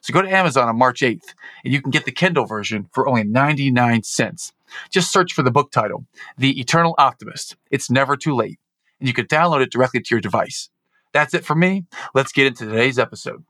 So go to Amazon on March 8th and you can get the Kindle version for only 99 cents. Just search for the book title, The Eternal Optimist. It's never too late. And you can download it directly to your device. That's it for me. Let's get into today's episode.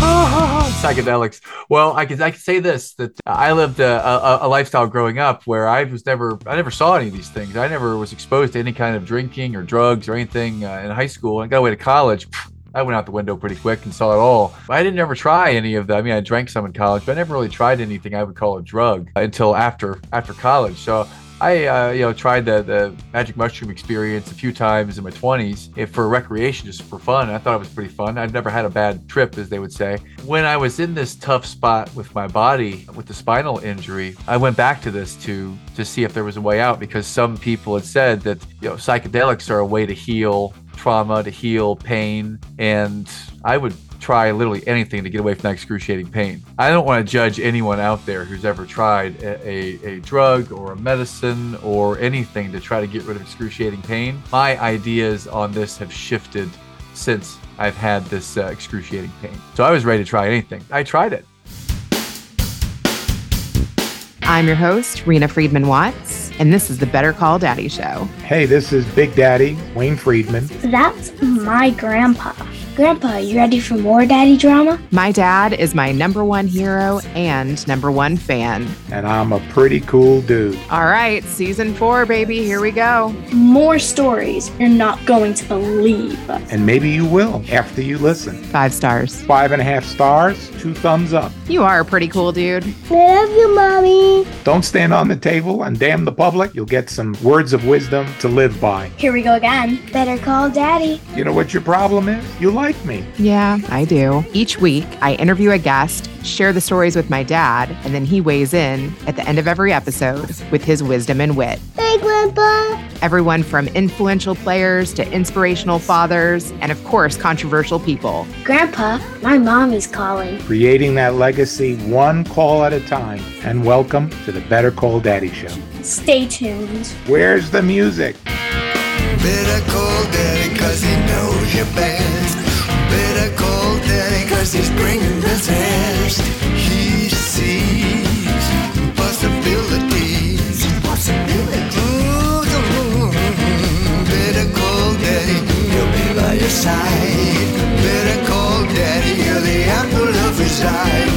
psychedelics. Well, I can I can say this that I lived a, a, a, lifestyle growing up where I was never I never saw any of these things. I never was exposed to any kind of drinking or drugs or anything uh, in high school. I got away to college. I went out the window pretty quick and saw it all. I didn't ever try any of that. I mean, I drank some in college, but I never really tried anything I would call a drug until after after college. So I, uh, you know, tried the, the magic mushroom experience a few times in my 20s for recreation, just for fun. I thought it was pretty fun. I'd never had a bad trip, as they would say. When I was in this tough spot with my body, with the spinal injury, I went back to this to to see if there was a way out because some people had said that you know psychedelics are a way to heal trauma, to heal pain, and I would try literally anything to get away from that excruciating pain. I don't want to judge anyone out there who's ever tried a, a, a, drug or a medicine or anything to try to get rid of excruciating pain. My ideas on this have shifted since I've had this uh, excruciating pain. So I was ready to try anything. I tried it. I'm your host, Rena Friedman Watts, and this is the Better Call Daddy Show. Hey, this is Big Daddy, Wayne Friedman. That's my grandpa. Grandpa, you ready for more daddy drama? My dad is my number one hero and number one fan. And I'm a pretty cool dude. All right, season four, baby. Here we go. More stories you're not going to believe. And maybe you will after you listen. Five stars. Five and a half stars, two thumbs up. You are a pretty cool dude. Love you, Mommy. Don't stand on the table and damn the public. You'll get some words of wisdom to live by. Here we go again. Better call daddy. You know what your problem is? You like like me. Yeah, I do. Each week, I interview a guest, share the stories with my dad, and then he weighs in at the end of every episode with his wisdom and wit. Hey, Grandpa. Everyone from influential players to inspirational fathers, and of course, controversial people. Grandpa, my mom is calling. Creating that legacy one call at a time. And welcome to the Better Call Daddy Show. Stay tuned. Where's the music? Better call daddy cause he knows you best. Better call daddy cause he's bringing the test. He sees possibilities. Possibilities. Ooh, better call daddy, he'll be by your side. Better call daddy, you're the apple of his eye.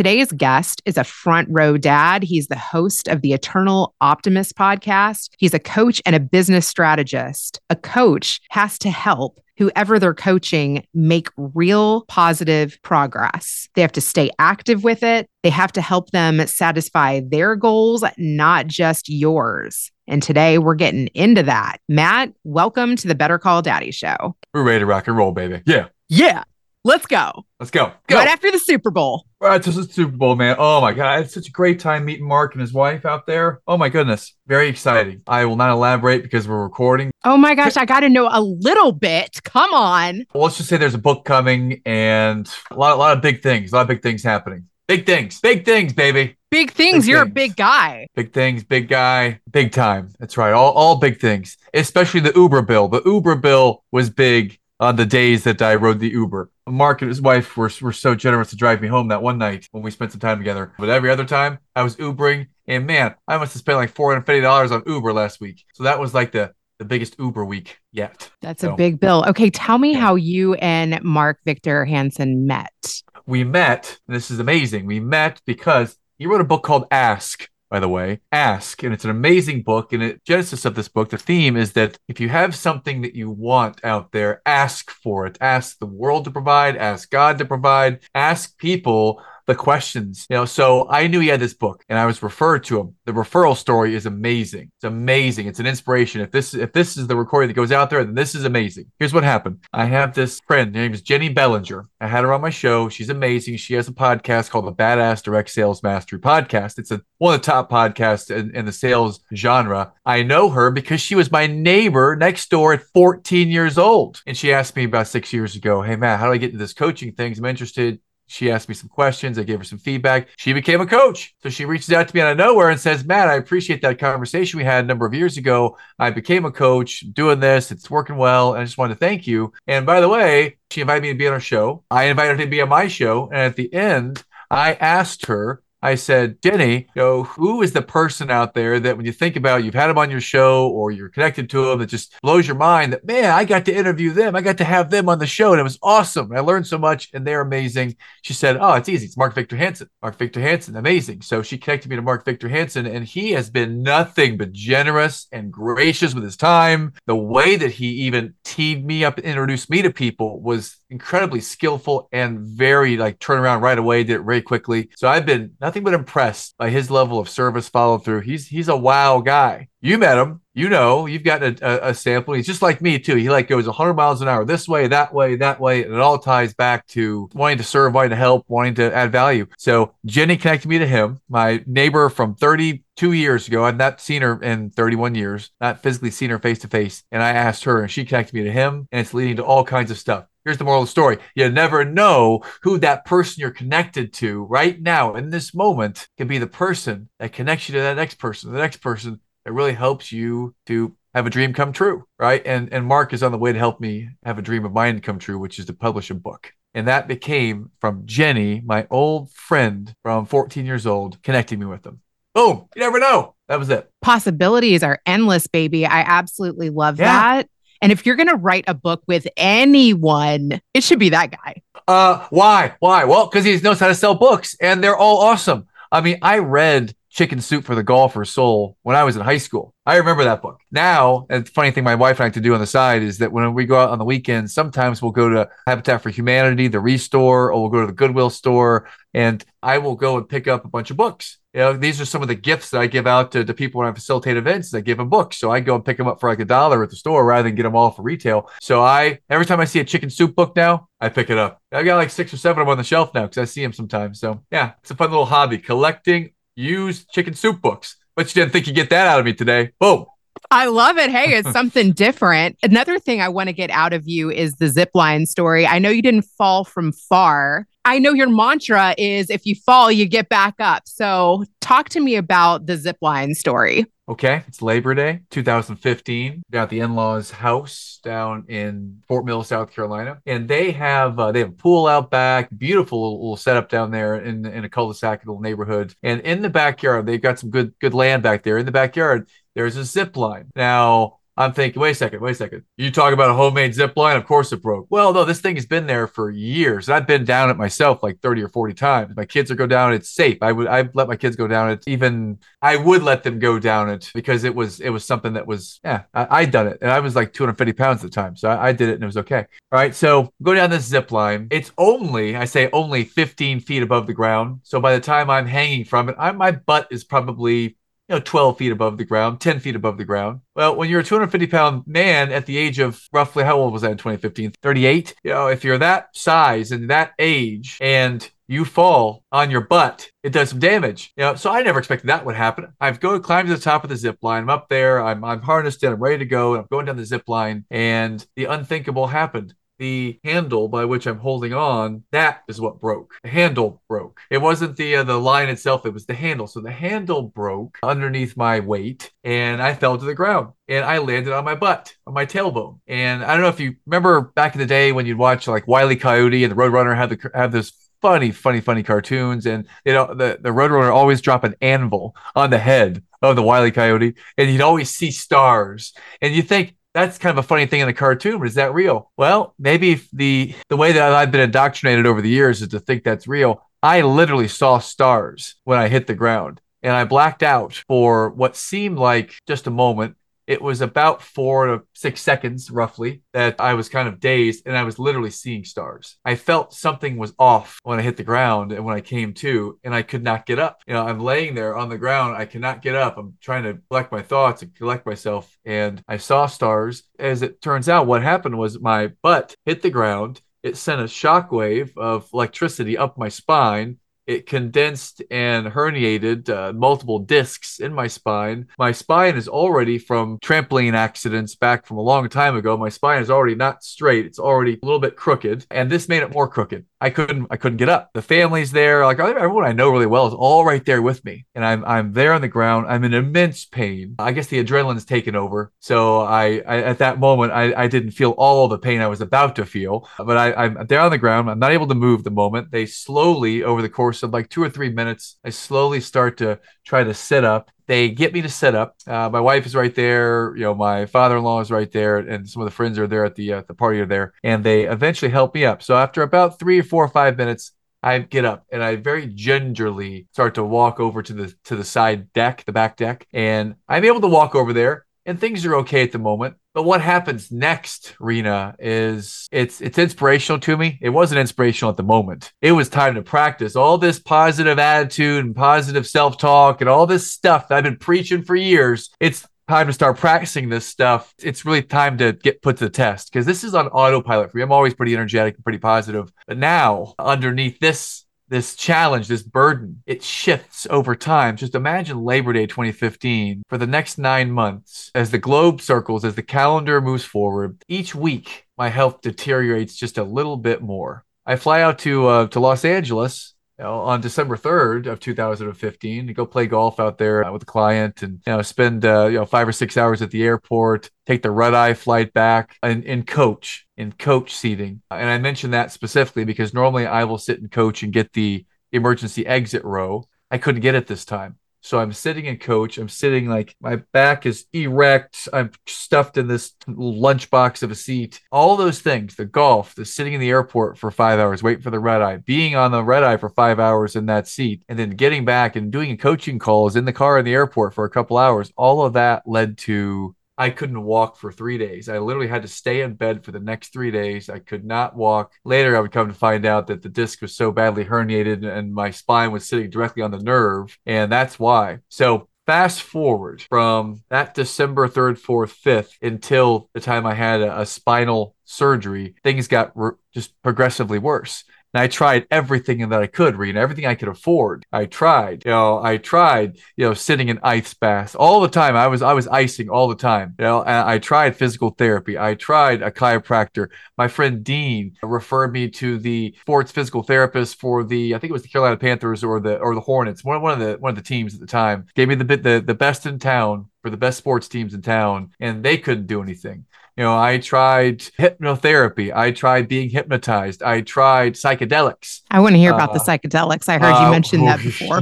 Today's guest is a front row dad. He's the host of the Eternal Optimist podcast. He's a coach and a business strategist. A coach has to help whoever they're coaching make real positive progress. They have to stay active with it. They have to help them satisfy their goals, not just yours. And today we're getting into that. Matt, welcome to the Better Call Daddy show. We're ready to rock and roll, baby. Yeah. Yeah. Let's go. Let's go. go. Right after the Super Bowl. Right, this is the Super Bowl, man. Oh my god, I had such a great time meeting Mark and his wife out there. Oh my goodness, very exciting. I will not elaborate because we're recording. Oh my gosh, I got to know a little bit. Come on. Well, let's just say there's a book coming and a lot, a lot of big things, a lot of big things happening. Big things, big things, baby. Big things. Big You're things. a big guy. Big things, big guy, big time. That's right. All, all big things, especially the Uber bill. The Uber bill was big on the days that I rode the Uber. Mark and his wife were, were so generous to drive me home that one night when we spent some time together. But every other time, I was Ubering, and man, I must have spent like $450 on Uber last week. So that was like the the biggest Uber week yet. That's so, a big bill. Okay, tell me how you and Mark Victor Hansen met. We met, this is amazing. We met because he wrote a book called Ask by the way, Ask. And it's an amazing book. And the genesis of this book, the theme is that if you have something that you want out there, ask for it. Ask the world to provide, ask God to provide, ask people the questions, you know. So I knew he had this book, and I was referred to him. The referral story is amazing. It's amazing. It's an inspiration. If this if this is the recording that goes out there, then this is amazing. Here's what happened. I have this friend. Her name is Jenny Bellinger. I had her on my show. She's amazing. She has a podcast called the Badass Direct Sales Mastery Podcast. It's a one of the top podcasts in, in the sales genre. I know her because she was my neighbor next door at 14 years old, and she asked me about six years ago, "Hey Matt, how do I get into this coaching thing? I'm interested." She asked me some questions. I gave her some feedback. She became a coach. So she reaches out to me out of nowhere and says, Matt, I appreciate that conversation we had a number of years ago. I became a coach doing this. It's working well. And I just wanted to thank you. And by the way, she invited me to be on her show. I invited her to be on my show. And at the end, I asked her I said, Jenny, you know, who is the person out there that when you think about you've had them on your show or you're connected to them that just blows your mind that, man, I got to interview them. I got to have them on the show and it was awesome. I learned so much and they're amazing. She said, Oh, it's easy. It's Mark Victor Hansen. Mark Victor Hansen, amazing. So she connected me to Mark Victor Hansen and he has been nothing but generous and gracious with his time. The way that he even teed me up and introduced me to people was incredibly skillful and very like turn around right away, did it very quickly. So I've been nothing but impressed by his level of service follow through. He's he's a wow guy. You met him, you know, you've got a, a, a, sample. He's just like me too. He like goes 100 miles an hour this way, that way, that way, and it all ties back to wanting to serve, wanting to help, wanting to add value. So Jenny connected me to him, my neighbor from 32 years ago. I've not seen her in 31 years, not physically seen her face to face. And I asked her, and she connected me to him, and it's leading to all kinds of stuff. Here's the moral of the story. You never know who that person you're connected to right now in this moment can be the person that connects you to that next person, the next person that really helps you to have a dream come true, right? And and Mark is on the way to help me have a dream of mine come true, which is to publish a book. And that became from Jenny, my old friend from 14 years old, connecting me with them. Boom. You never know. That was it. Possibilities are endless, baby. I absolutely love yeah. that. And if you're going to write a book with anyone, it should be that guy. Uh, why? Why? Well, because he knows how to sell books and they're all awesome. I mean, I read Chicken Soup for the Golfer's Soul when I was in high school. I remember that book. Now, and the funny thing my wife and I like to do on the side is that when we go out on the weekends, sometimes we'll go to Habitat for Humanity, the Restore, or we'll go to the Goodwill store, and I will go and pick up a bunch of books. You know, these are some of the gifts that I give out to, to people when I facilitate events. I give them books. So I go and pick them up for like a dollar at the store rather than get them all for retail. So I, every time I see a chicken soup book now, I pick it up. I've got like six or seven of them on the shelf now because I see them sometimes. So yeah, it's a fun little hobby collecting used chicken soup books. But you didn't think you'd get that out of me today. Boom. I love it. Hey, it's something different. Another thing I want to get out of you is the zip line story. I know you didn't fall from far. I know your mantra is if you fall, you get back up. So talk to me about the zip line story. Okay, it's Labor Day 2015 down at the in-laws house down in Fort Mill, South Carolina. And they have uh, they have a pool out back, beautiful little setup down there in, in a cul-de-sac little neighborhood. And in the backyard, they've got some good good land back there. In the backyard, there's a zip line. Now, I'm thinking, wait a second, wait a second. You talk about a homemade zip line? Of course it broke. Well, no, this thing has been there for years. I've been down it myself like 30 or 40 times. My kids are go down it's safe. I would I let my kids go down it. Even I would let them go down it because it was it was something that was yeah, I, had done it. And I was like 250 pounds at the time. So I, I did it and it was okay. All right. So go down this zip line. It's only, I say only 15 feet above the ground. So by the time I'm hanging from it, I, my butt is probably you know, 12 feet above the ground, 10 feet above the ground. Well, when you're a 250 pound man at the age of roughly, how old was that in 2015? 38. You know, if you're that size and that age and you fall on your butt, it does some damage. You know, so I never expected that would happen. I've go climb to the top of the zip line. I'm up there. I'm I'm harnessed in. I'm ready to go. And I'm going down the zip line, and the unthinkable happened the handle by which I'm holding on, that is what broke. The handle broke. It wasn't the uh, the line itself; it was the handle. So the handle broke underneath my weight, and I fell to the ground. And I landed on my butt, on my tailbone. And I don't know if you remember back in the day when you'd watch like Wiley Coyote and the Roadrunner have the have this funny, funny, funny cartoons. And you know, the the Roadrunner always drop an anvil on the head of the Wiley Coyote, and you'd always see stars. And you think that's kind of a funny thing in the cartoon, is that real? Well, maybe the the way that I've been indoctrinated over the years is to think that's real. I literally saw stars when I hit the ground, and I blacked out for what seemed like just a moment. It was about four to six seconds, roughly, that I was kind of dazed and I was literally seeing stars. I felt something was off when I hit the ground and when I came to, and I could not get up. You know, I'm laying there on the ground. I cannot get up. I'm trying to collect my thoughts and collect myself. And I saw stars. As it turns out, what happened was my butt hit the ground. It sent a shockwave of electricity up my spine it condensed and herniated uh, multiple discs in my spine. My spine is already from trampoline accidents back from a long time ago. My spine is already not straight. It's already a little bit crooked, and this made it more crooked. I couldn't I couldn't get up. The family's there, like everyone I know really well is all right there with me, and I'm I'm there on the ground. I'm in immense pain. I guess the adrenaline's taken over, so I, I at that moment I, I didn't feel all the pain I was about to feel, but I, I'm there on the ground. I'm not able to move the moment. They slowly over the course of like two or three minutes, I slowly start to try to sit up they get me to set up. Uh, my wife is right there. You know, my father-in-law is right there, and some of the friends are there at the uh, the party are there, and they eventually help me up. So after about three or four or five minutes, I get up and I very gingerly start to walk over to the to the side deck, the back deck, and I'm able to walk over there and things are okay at the moment. But what happens next, Rena, is it's it's inspirational to me. It wasn't inspirational at the moment. It was time to practice all this positive attitude and positive self-talk and all this stuff that I've been preaching for years. It's time to start practicing this stuff. It's really time to get put to the test because this is on autopilot for me. I'm always pretty energetic and pretty positive. But now, underneath this this challenge, this burden, it shifts over time. Just imagine Labor Day 2015 for the next nine months as the globe circles, as the calendar moves forward. Each week, my health deteriorates just a little bit more. I fly out to uh, to Los Angeles you know, on December 3rd of 2015 to go play golf out there uh, with a client and you know spend uh, you know five or six hours at the airport, take the red eye flight back and, and coach in coach seating. And I mentioned that specifically because normally I will sit and coach and get the emergency exit row. I couldn't get it this time. So I'm sitting in coach. I'm sitting like my back is erect. I'm stuffed in this lunchbox of a seat. All those things, the golf, the sitting in the airport for five hours, waiting for the red eye, being on the red eye for five hours in that seat, and then getting back and doing coaching calls in the car in the airport for a couple hours. All of that led to I couldn't walk for three days. I literally had to stay in bed for the next three days. I could not walk. Later, I would come to find out that the disc was so badly herniated and my spine was sitting directly on the nerve. And that's why. So, fast forward from that December 3rd, 4th, 5th until the time I had a, a spinal surgery, things got re- just progressively worse. And I tried everything that I could, Rena, everything I could afford. I tried, you know, I tried, you know, sitting in ice baths all the time. I was, I was icing all the time. You know, I tried physical therapy. I tried a chiropractor. My friend Dean referred me to the sports physical therapist for the, I think it was the Carolina Panthers or the, or the Hornets, one, one of the, one of the teams at the time. Gave me the, bit, the, the best in town for the best sports teams in town, and they couldn't do anything. You know, I tried hypnotherapy. I tried being hypnotized. I tried psychedelics. I want to hear about uh, the psychedelics. I heard uh, you mention that before.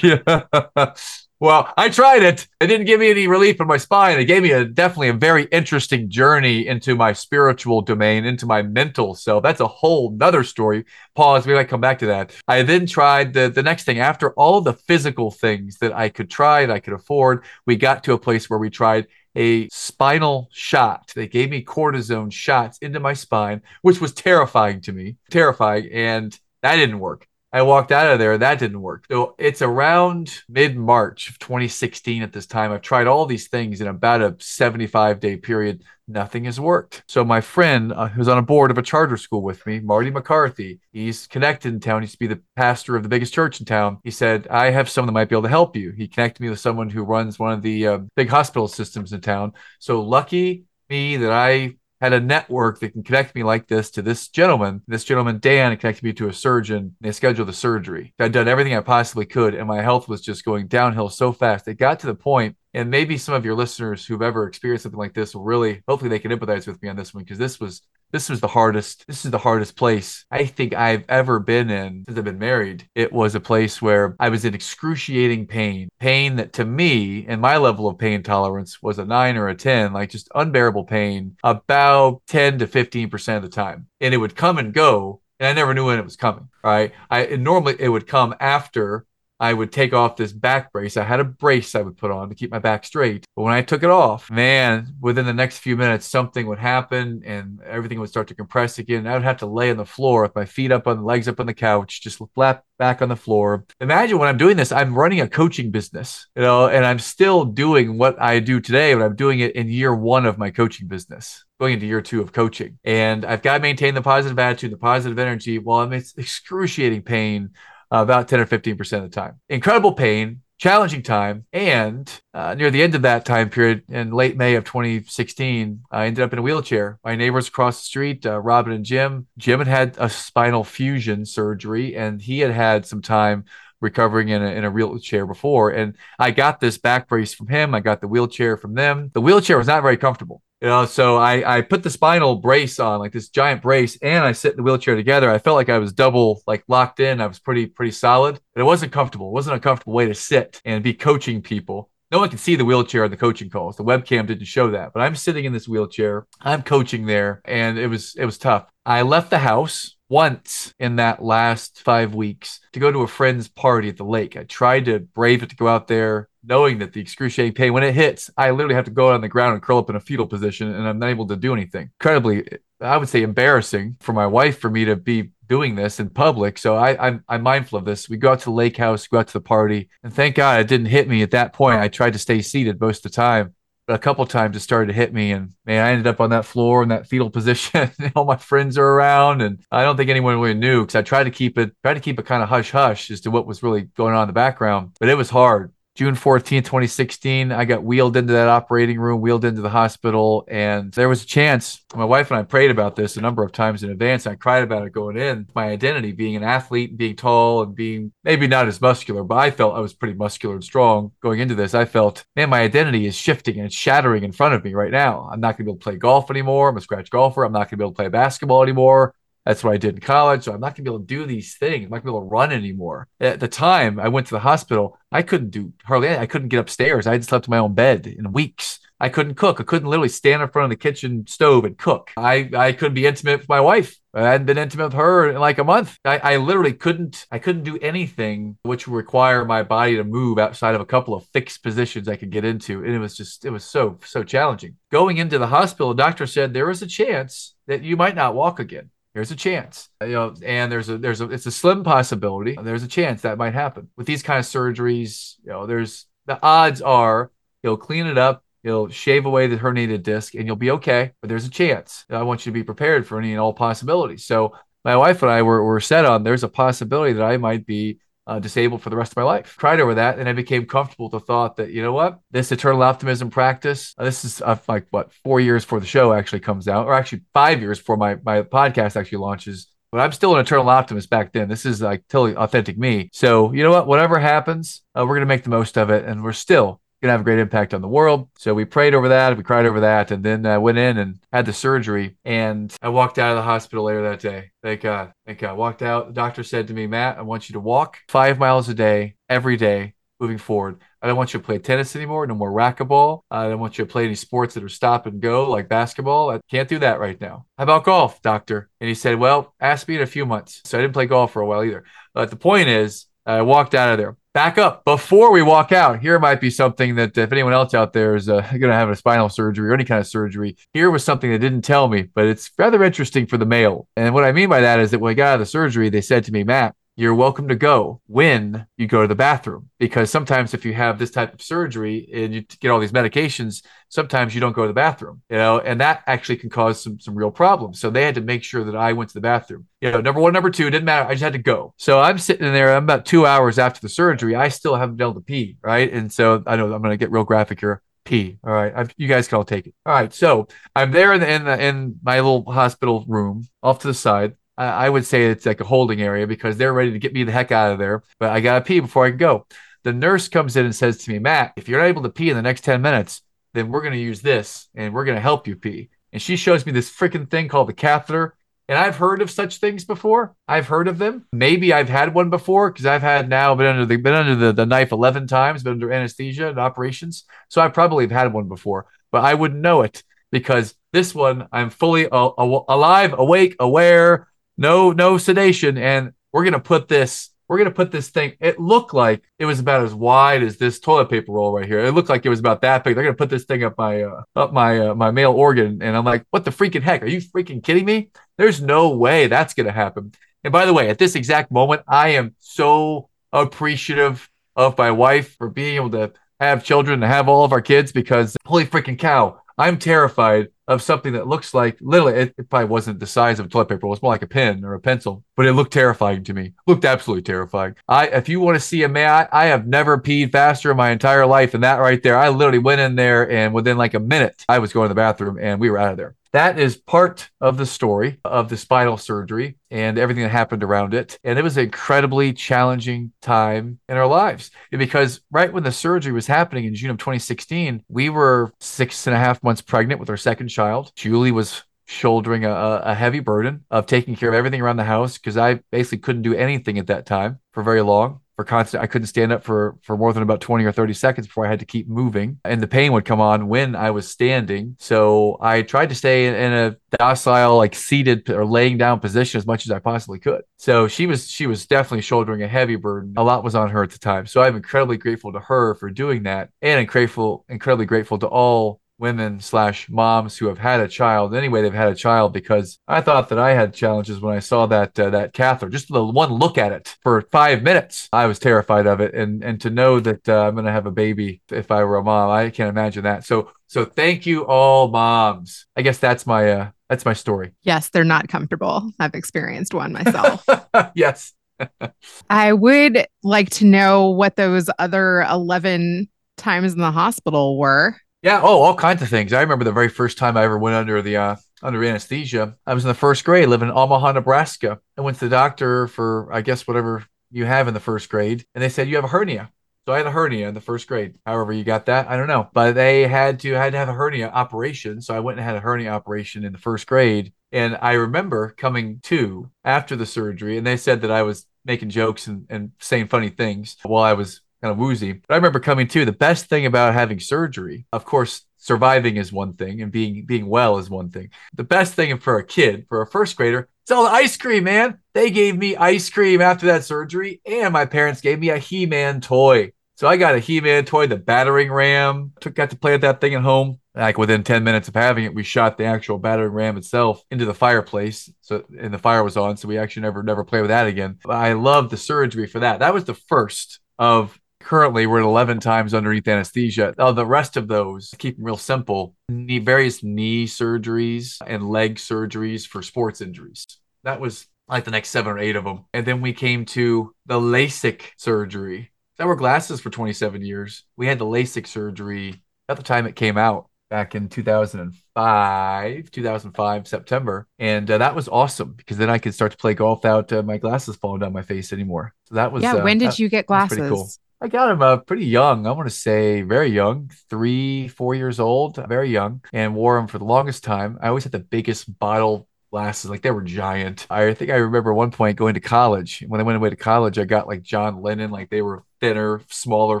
yeah. Well, I tried it. It didn't give me any relief in my spine. It gave me a definitely a very interesting journey into my spiritual domain, into my mental self. That's a whole nother story. Pause. We might come back to that. I then tried the the next thing after all the physical things that I could try, that I could afford. We got to a place where we tried a spinal shot. They gave me cortisone shots into my spine, which was terrifying to me, terrifying. And that didn't work. I walked out of there. That didn't work. So it's around mid March of 2016 at this time. I've tried all these things in about a 75 day period. Nothing has worked. So my friend uh, who's on a board of a charter school with me, Marty McCarthy, he's connected in town. He used to be the pastor of the biggest church in town. He said, I have someone that might be able to help you. He connected me with someone who runs one of the uh, big hospital systems in town. So lucky me that I had a network that can connect me like this to this gentleman. This gentleman, Dan, connected me to a surgeon. They scheduled the surgery. I'd done everything I possibly could, and my health was just going downhill so fast. It got to the point, and maybe some of your listeners who've ever experienced something like this will really, hopefully, they can empathize with me on this one because this was this was the hardest this is the hardest place i think i've ever been in since i've been married. It was a place where i was in excruciating pain. Pain that to me and my level of pain tolerance was a 9 or a 10 like just unbearable pain about 10 to 15% of the time. And it would come and go and i never knew when it was coming right? I normally it would come after I would take off this back brace. I had a brace I would put on to keep my back straight. But when I took it off, man, within the next few minutes, something would happen and everything would start to compress again. I would have to lay on the floor with my feet up on the legs up on the couch, just flat back on the floor. Imagine when I'm doing this, I'm running a coaching business, you know, and I'm still doing what I do today, but I'm doing it in year one of my coaching business going into year two of coaching. And I've got to maintain the positive attitude, the positive energy while I'm in excruciating pain about 10 or 15% of the time. Incredible pain, challenging time. And uh, near the end of that time period, in late May of 2016, I ended up in a wheelchair. My neighbors across the street, uh, Robin and Jim, Jim had had a spinal fusion surgery, and he had had some time recovering in a, in a wheelchair before. And I got this back brace from him. I got the wheelchair from them. The wheelchair was not very comfortable. You know, so I, I put the spinal brace on, like this giant brace, and I sit in the wheelchair together. I felt like I was double, like locked in. I was pretty, pretty solid, but it wasn't comfortable. It wasn't a comfortable way to sit and be coaching people. No one can see the wheelchair on the coaching calls. The webcam didn't show that, but I'm sitting in this wheelchair. I'm coaching there, and it was it was tough. I left the house once in that last five weeks to go to a friend's party at the lake. I tried to brave it to go out there, knowing that the excruciating pain, when it hits, I literally have to go on the ground and curl up in a fetal position, and I'm not able to do anything. Incredibly, I would say embarrassing for my wife for me to be doing this in public. So I, I'm, I'm mindful of this. We go out to the lake house, go out to the party, and thank God it didn't hit me at that point. I tried to stay seated most of the time a couple times it started to hit me and man i ended up on that floor in that fetal position all my friends are around and i don't think anyone really knew because i tried to keep it tried to keep it kind of hush hush as to what was really going on in the background but it was hard June 14, 2016, I got wheeled into that operating room, wheeled into the hospital, and there was a chance. My wife and I prayed about this a number of times in advance. I cried about it going in. My identity, being an athlete, being tall, and being maybe not as muscular, but I felt I was pretty muscular and strong going into this. I felt, man, my identity is shifting and it's shattering in front of me right now. I'm not going to be able to play golf anymore. I'm a scratch golfer. I'm not going to be able to play basketball anymore. That's what I did in college. So I'm not going to be able to do these things. I'm not going to be able to run anymore. At the time I went to the hospital, I couldn't do hardly anything. I couldn't get upstairs. I had slept in my own bed in weeks. I couldn't cook. I couldn't literally stand in front of the kitchen stove and cook. I, I couldn't be intimate with my wife. I hadn't been intimate with her in like a month. I, I literally couldn't I couldn't do anything which would require my body to move outside of a couple of fixed positions I could get into. And it was just it was so, so challenging. Going into the hospital, the doctor said there was a chance that you might not walk again there's a chance you know and there's a there's a it's a slim possibility there's a chance that might happen. With these kind of surgeries you know there's the odds are he'll clean it up he'll shave away the herniated disc and you'll be okay but there's a chance. I want you to be prepared for any and all possibilities. So my wife and i were, were set on there's a possibility that i might be uh, disabled for the rest of my life. Cried over that, and I became comfortable with the thought that you know what, this eternal optimism practice. Uh, this is uh, like what four years before the show actually comes out, or actually five years before my my podcast actually launches. But I'm still an eternal optimist back then. This is like totally authentic me. So you know what, whatever happens, uh, we're gonna make the most of it, and we're still gonna have a great impact on the world. So we prayed over that, we cried over that, and then uh, went in and had the surgery. And I walked out of the hospital later that day. Thank God. Thank God. Walked out. The doctor said to me, Matt, I want you to walk five miles a day every day moving forward. I don't want you to play tennis anymore, no more racquetball. I don't want you to play any sports that are stop and go like basketball. I can't do that right now. How about golf, doctor? And he said, Well, ask me in a few months. So I didn't play golf for a while either. But the point is, I walked out of there back up before we walk out. Here might be something that if anyone else out there is uh, going to have a spinal surgery or any kind of surgery, here was something they didn't tell me, but it's rather interesting for the male. And what I mean by that is that when I got out of the surgery, they said to me, Matt, you're welcome to go when you go to the bathroom. Because sometimes if you have this type of surgery and you get all these medications, sometimes you don't go to the bathroom, you know, and that actually can cause some some real problems. So they had to make sure that I went to the bathroom. You know, number one, number two, didn't matter. I just had to go. So I'm sitting in there. I'm about two hours after the surgery. I still haven't been able to pee, right? And so I know I'm going to get real graphic here pee. All right, I've, you guys can all take it. All right, so I'm there in the, in the in my little hospital room, off to the side. I would say it's like a holding area because they're ready to get me the heck out of there. But I got to pee before I can go. The nurse comes in and says to me, Matt, if you're not able to pee in the next 10 minutes, then we're going to use this and we're going to help you pee. And she shows me this freaking thing called the catheter. And I've heard of such things before. I've heard of them. Maybe I've had one before because I've had now been under the been under the, the knife 11 times, been under anesthesia and operations. So I probably have had one before, but I wouldn't know it because this one I'm fully alive, awake, aware, no no sedation and we're going to put this we're gonna put this thing. It looked like it was about as wide as this toilet paper roll right here. It looked like it was about that big. They're gonna put this thing up my uh, up my uh, my male organ, and I'm like, what the freaking heck? Are you freaking kidding me? There's no way that's gonna happen. And by the way, at this exact moment, I am so appreciative of my wife for being able to have children and have all of our kids because holy freaking cow, I'm terrified of something that looks like literally it, it, probably wasn't the size of a toilet paper. It was more like a pen or a pencil, but it looked terrifying to me. Looked absolutely terrifying. I if you want to see a man, I, I have never peed faster in my entire life than that right there. I literally went in there and within like a minute I was going to the bathroom and we were out of there that is part of the story of the spinal surgery and everything that happened around it. And it was an incredibly challenging time in our lives because right when the surgery was happening in June of 2016, we were six and a half months pregnant with our second child. Julie was shouldering a, a heavy burden of taking care of everything around the house because I basically couldn't do anything at that time for very long for constant. I couldn't stand up for for more than about 20 or 30 seconds before I had to keep moving. And the pain would come on when I was standing. So I tried to stay in, a docile, like seated or laying down position as much as I possibly could. So she was she was definitely shouldering a heavy burden. A lot was on her at the time. So I'm incredibly grateful to her for doing that and grateful, incredibly grateful to all women slash moms who have had a child. Anyway they've had a child because i thought that i had challenges when i saw that uh, that catheter. Just the one look at it for five minutes i was terrified of it. And and to know that uh, i'm going to have a baby if i were a mom i can't imagine that. So so thank you all moms. I guess that's my uh that's my story. Yes they're not comfortable. I've experienced one myself. Yes. I would like to know what those other 11 times in the hospital were yeah. Oh, all kinds of things. I remember the very first time I ever went under the uh, under anesthesia. I was in the first grade, living in Omaha, Nebraska. I went to the doctor for I guess whatever you have in the first grade, and they said you have a hernia. So I had a hernia in the first grade. However, you got that, I don't know. But they had to had to have a hernia operation. So I went and had a hernia operation in the first grade. And I remember coming to after the surgery, and they said that I was making jokes and, and saying funny things while I was kind of woozy. But I remember coming to the best thing about having surgery, of course, surviving is one thing and being being well is one thing. The best thing for a kid, for a first grader, it's all the ice cream, man. They gave me ice cream after that surgery, and my parents gave me a He-Man toy. So I got a He-Man toy, the battering ram. Took got to play with that thing at home. Like within 10 minutes of having it, we shot the actual battering ram itself into the fireplace. So and the fire was on. So we actually never never played with that again. But I love the surgery for that. That was the first of currently we're at 11 times underneath anesthesia. Uh, the rest of those, keep them real simple, knee, various knee surgeries and leg surgeries for sports injuries. That was like the next seven or eight of them. And then we came to the LASIK surgery. I wore glasses for 27 years. We had the LASIK surgery at the time it came out back in 2005, 2005 September, and uh, that was awesome because then I could start to play golf without uh, my glasses falling down my face anymore. So that was yeah. Uh, when did you get glasses? Pretty Cool. I got him uh, pretty young. I want to say very young, three, four years old, very young, and wore them for the longest time. I always had the biggest bottle glasses, like they were giant. I think I remember one point going to college. When I went away to college, I got like John Lennon, like they were thinner, smaller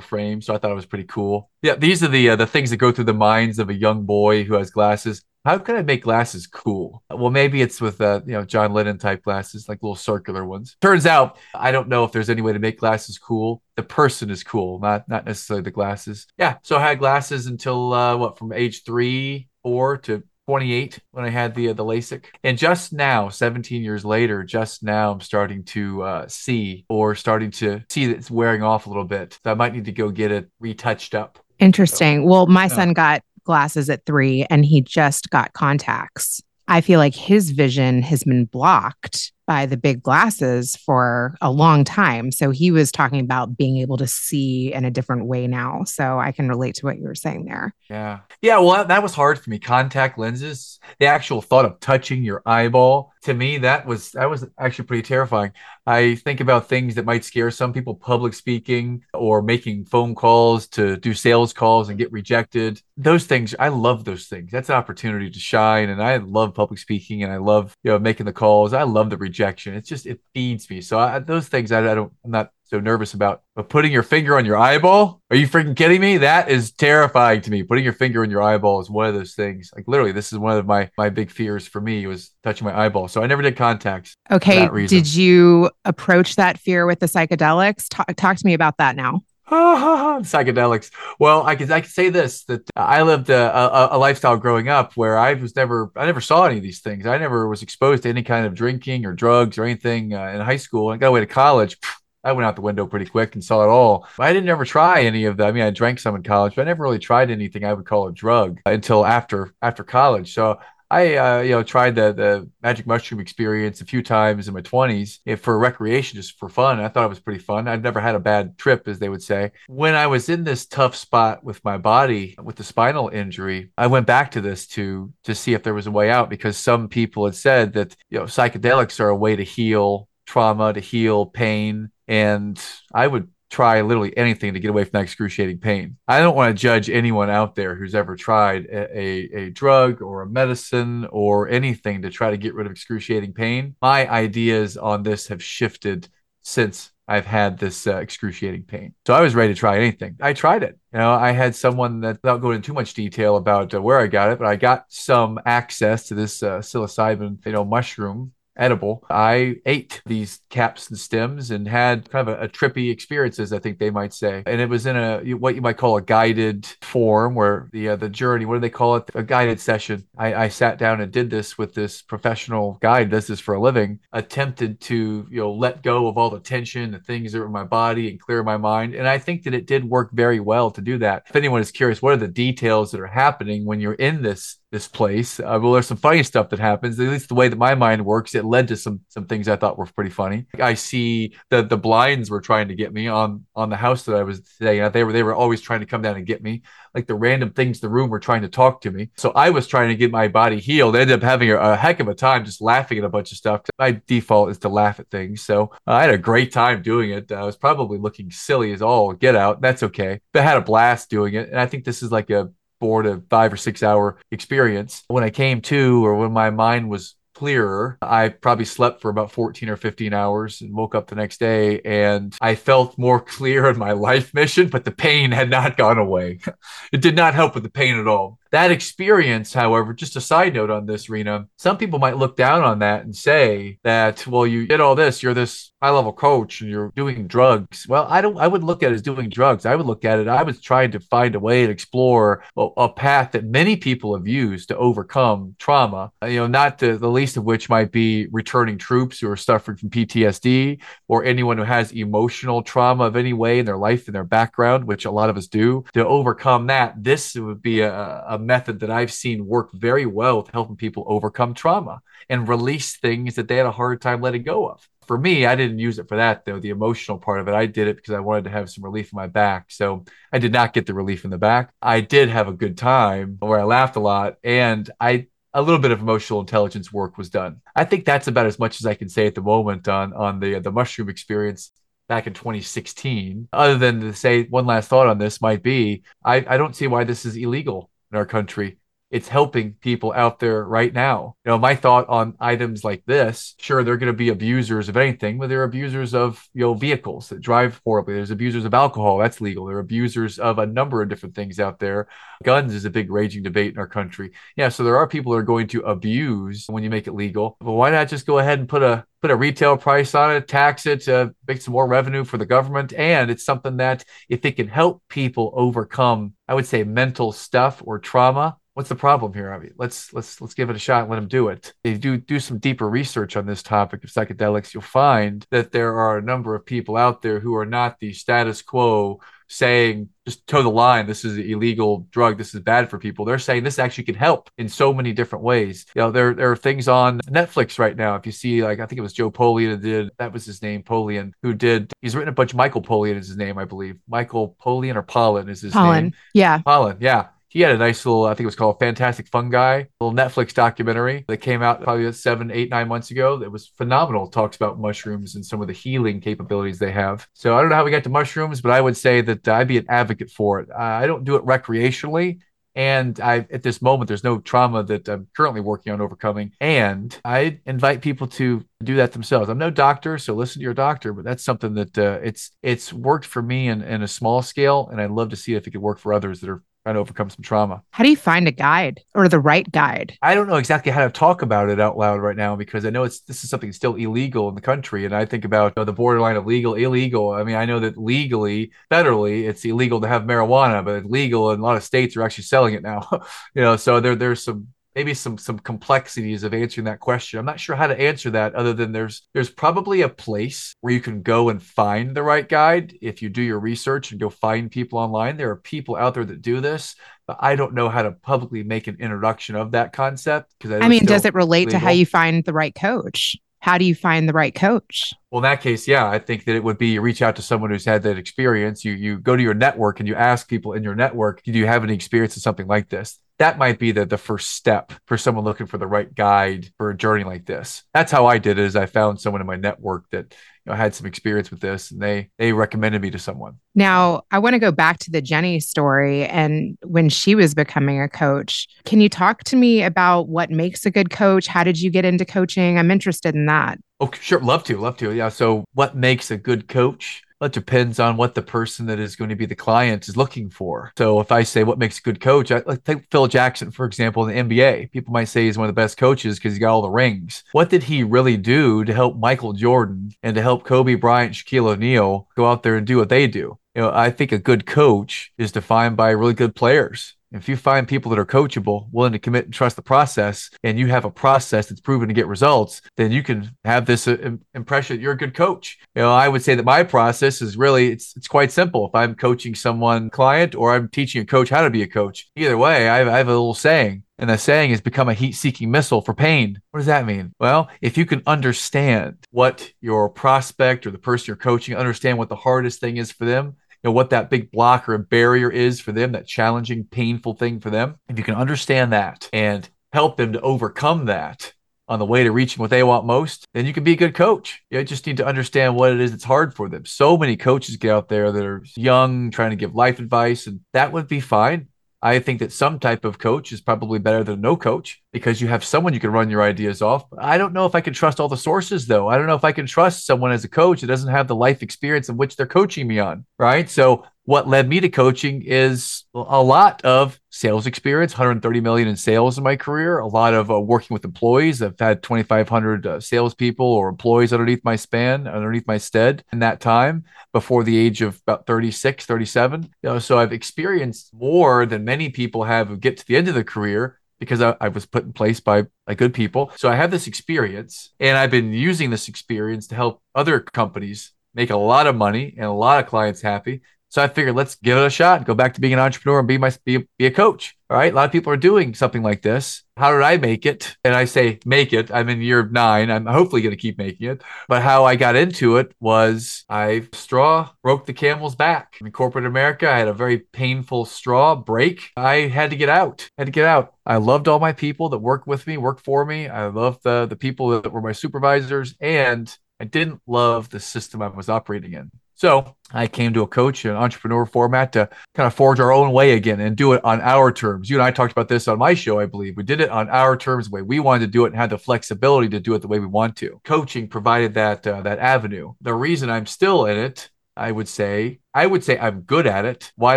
frame. So I thought it was pretty cool. Yeah, these are the uh, the things that go through the minds of a young boy who has glasses how can I make glasses cool? Well, maybe it's with uh, you know John Lennon type glasses, like little circular ones. Turns out I don't know if there's any way to make glasses cool. The person is cool, not not necessarily the glasses. Yeah, so I had glasses until uh, what from age three, four to 28 when I had the uh, the LASIK, and just now, 17 years later, just now I'm starting to uh, see or starting to see that it's wearing off a little bit. So I might need to go get it retouched up. Interesting. Well, my son got glasses at three and he just got contacts. I feel like his vision has been blocked by the big glasses for a long time. So he was talking about being able to see in a different way now. So I can relate to what you were saying there. Yeah. Yeah. Well, that was hard for me. Contact lenses, the actual thought of touching your eyeball to me that was that was actually pretty terrifying. I think about things that might scare some people public speaking or making phone calls to do sales calls and get rejected. Those things i love those things. That's an opportunity to shine and i love public speaking and i love you know making the calls. I love the rejection. It's just it feeds me. So I, those things I, I don't i'm not so nervous about. But putting your finger on your eyeball? Are you freaking kidding me? That is terrifying to me. Putting your finger on your eyeball is one of those things. Like literally, this is one of my my big fears for me was touching my eyeball. So I never did contacts. Okay. Did you approach that fear with the psychedelics? Talk, talk to me about that now. psychedelics. Well, I could I could say this that I lived a, a, a lifestyle growing up where I was never I never saw any of these things. I never was exposed to any kind of drinking or drugs or anything uh, in high school. I got away to college. I went out the window pretty quick and saw it all. I didn't ever try any of them. I mean, I drank some in college, but I never really tried anything I would call a drug until after after college. So I, uh, you know, tried the the magic mushroom experience a few times in my twenties for recreation, just for fun. I thought it was pretty fun. I've never had a bad trip, as they would say. When I was in this tough spot with my body, with the spinal injury, I went back to this to to see if there was a way out because some people had said that you know psychedelics are a way to heal trauma, to heal pain, and I would try literally anything to get away from that excruciating pain. I don't want to judge anyone out there who's ever tried a, a, a drug or a medicine or anything to try to get rid of excruciating pain. My ideas on this have shifted since I've had this uh, excruciating pain. So I was ready to try anything. I tried it. You know, I had someone that, without going into too much detail about uh, where I got it, but I got some access to this uh, psilocybin, you know, mushroom edible. I ate these caps and stems and had kind of a, a, trippy experiences, I think they might say. And it was in a what you might call a guided form, where the uh, the journey, what do they call it? A guided session. I, I sat down and did this with this professional guide, does this for a living. Attempted to you know let go of all the tension, the things that were in my body, and clear my mind. And I think that it did work very well to do that. If anyone is curious, what are the details that are happening when you're in this this place. Uh, well, there's some funny stuff that happens. At least the way that my mind works, it led to some some things I thought were pretty funny. I see that the blinds were trying to get me on on the house that I was staying. They were they were always trying to come down and get me. Like the random things the room were trying to talk to me. So I was trying to get my body healed. I ended up having a, a heck of a time just laughing at a bunch of stuff. My default is to laugh at things. So uh, I had a great time doing it. I was probably looking silly as all get out. That's okay. But I had a blast doing it. And I think this is like a four to five or six hour experience. When I came to, or when my mind was clearer, I probably slept for about 14 or 15 hours and woke up the next day and I felt more clear in my life mission, but the pain had not gone away. it did not help with the pain at all. That experience, however, just a side note on this, Rena, some people might look down on that and say that, well, you did all this, you're this high level coach and you're doing drugs. Well, I don't, I would look at it as doing drugs. I would look at it, I was trying to find a way to explore a, a path that many people have used to overcome trauma, you know, not the, the least of which might be returning troops who are suffering from PTSD or anyone who has emotional trauma of any way in their life and their background, which a lot of us do. To overcome that, this would be a, a method that I've seen work very well with helping people overcome trauma and release things that they had a hard time letting go of. For me, I didn't use it for that though. The emotional part of it, I did it because I wanted to have some relief in my back. So I did not get the relief in the back. I did have a good time where I laughed a lot and I a little bit of emotional intelligence work was done. I think that's about as much as I can say at the moment on on the the mushroom experience back in 2016. Other than to say one last thought on this might be, I, I don't see why this is illegal in our country. It's helping people out there right now. You know, my thought on items like this, sure, they're going to be abusers of anything, but they're abusers of, you know, vehicles that drive horribly. There's abusers of alcohol. That's legal. There are abusers of a number of different things out there. Guns is a big raging debate in our country. Yeah. So there are people that are going to abuse when you make it legal. But why not just go ahead and put a, put a retail price on it, tax it, uh, make some more revenue for the government. And it's something that if it can help people overcome, I would say mental stuff or trauma, what's the problem here? I mean, let's let's let's give it a shot and let them do it. If you do do some deeper research on this topic of psychedelics, you'll find that there are a number of people out there who are not the status quo saying just toe the line this is an illegal drug this is bad for people they're saying this actually can help in so many different ways you know there, there are things on netflix right now if you see like i think it was joe polian that did that was his name polian who did he's written a bunch michael polian is his name i believe michael polian or pollan is his Pollan. name Yeah. pollan yeah he had a nice little, I think it was called Fantastic Fungi, little Netflix documentary that came out probably seven, eight, nine months ago. That was phenomenal. Talks about mushrooms and some of the healing capabilities they have. So I don't know how we got to mushrooms, but I would say that I'd be an advocate for it. I don't do it recreationally. And I, at this moment, there's no trauma that I'm currently working on overcoming. And I invite people to do that themselves. I'm no doctor, so listen to your doctor, but that's something that uh, it's it's worked for me in, in a small scale, and I'd love to see if it could work for others that are trying to overcome some trauma. How do you find a guide or the right guide? I don't know exactly how to talk about it out loud right now because I know it's this is something still illegal in the country, and I think about you know, the borderline of legal, illegal. I mean, I know that legally, federally, it's illegal to have marijuana, but it's legal in a lot of states are actually selling it now. you know, so there there's some maybe some some complexities of answering that question. I'm not sure how to answer that other than there's there's probably a place where you can go and find the right guide if you do your research and go find people online. There are people out there that do this, but I don't know how to publicly make an introduction of that concept because I, I mean, does it relate legal. to how you find the right coach? How do you find the right coach? Well, in that case, yeah, I think that it would be you reach out to someone who's had that experience. You you go to your network and you ask people in your network, do you have any experience in something like this? That might be the the first step for someone looking for the right guide for a journey like this. That's how I did it. Is I found someone in my network that know, had some experience with this and they they recommended me to someone. Now, I want to go back to the Jenny story and when she was becoming a coach. Can you talk to me about what makes a good coach? How did you get into coaching? I'm interested in that. Oh, sure. Love to. Love to. Yeah. So, what makes a good coach? It depends on what the person that is going to be the client is looking for. So if I say what makes a good coach, I like take Phil Jackson, for example, in the NBA. People might say he's one of the best coaches because he got all the rings. What did he really do to help Michael Jordan and to help Kobe Bryant, Shaquille O'Neal go out there and do what they do? You know, I think a good coach is defined by really good players. If you find people that are coachable, willing to commit and trust the process, and you have a process that's proven to get results, then you can have this uh, impression that you're a good coach. You know, I would say that my process is really it's it's quite simple. If I'm coaching someone client or I'm teaching a coach how to be a coach, either way, I have, I have a little saying. And the saying is become a heat seeking missile for pain. What does that mean? Well, if you can understand what your prospect or the person you're coaching, understand what the hardest thing is for them, know what that big block or a barrier is for them, that challenging, painful thing for them. If you can understand that and help them to overcome that on the way to reaching what they want most, then you can be a good coach. You just need to understand what it is that's hard for them. So many coaches get out there that are young, trying to give life advice, and that would be fine. I think that some type of coach is probably better than no coach because you have someone you can run your ideas off. I don't know if I can trust all the sources though. I don't know if I can trust someone as a coach that doesn't have the life experience in which they're coaching me on, right? So what led me to coaching is a lot of sales experience 130 million in sales in my career a lot of uh, working with employees i've had 2500 uh, salespeople or employees underneath my span underneath my stead in that time before the age of about 36 37 you know, so i've experienced more than many people have who get to the end of the career because I, I, was put in place by, by good people. So I have this experience and I've been using this experience to help other companies make a lot of money and a lot of clients happy. So I figured let's give it a shot, go back to being an entrepreneur and be my be, be a coach. All right. A lot of people are doing something like this. How did I make it? And I say make it. I'm in year nine. I'm hopefully going to keep making it. But how I got into it was I straw broke the camel's back. In corporate America, I had a very painful straw break. I had to get out. I had to get out. I loved all my people that worked with me, worked for me. I loved the the people that were my supervisors, and I didn't love the system I was operating in. So I came to a coach, an entrepreneur format to kind of forge our own way again and do it on our terms. You and I talked about this on my show, I believe. We did it on our terms, the way we wanted to do it, and had the flexibility to do it the way we want to. Coaching provided that uh, that avenue. The reason I'm still in it, I would say, I would say I'm good at it. Why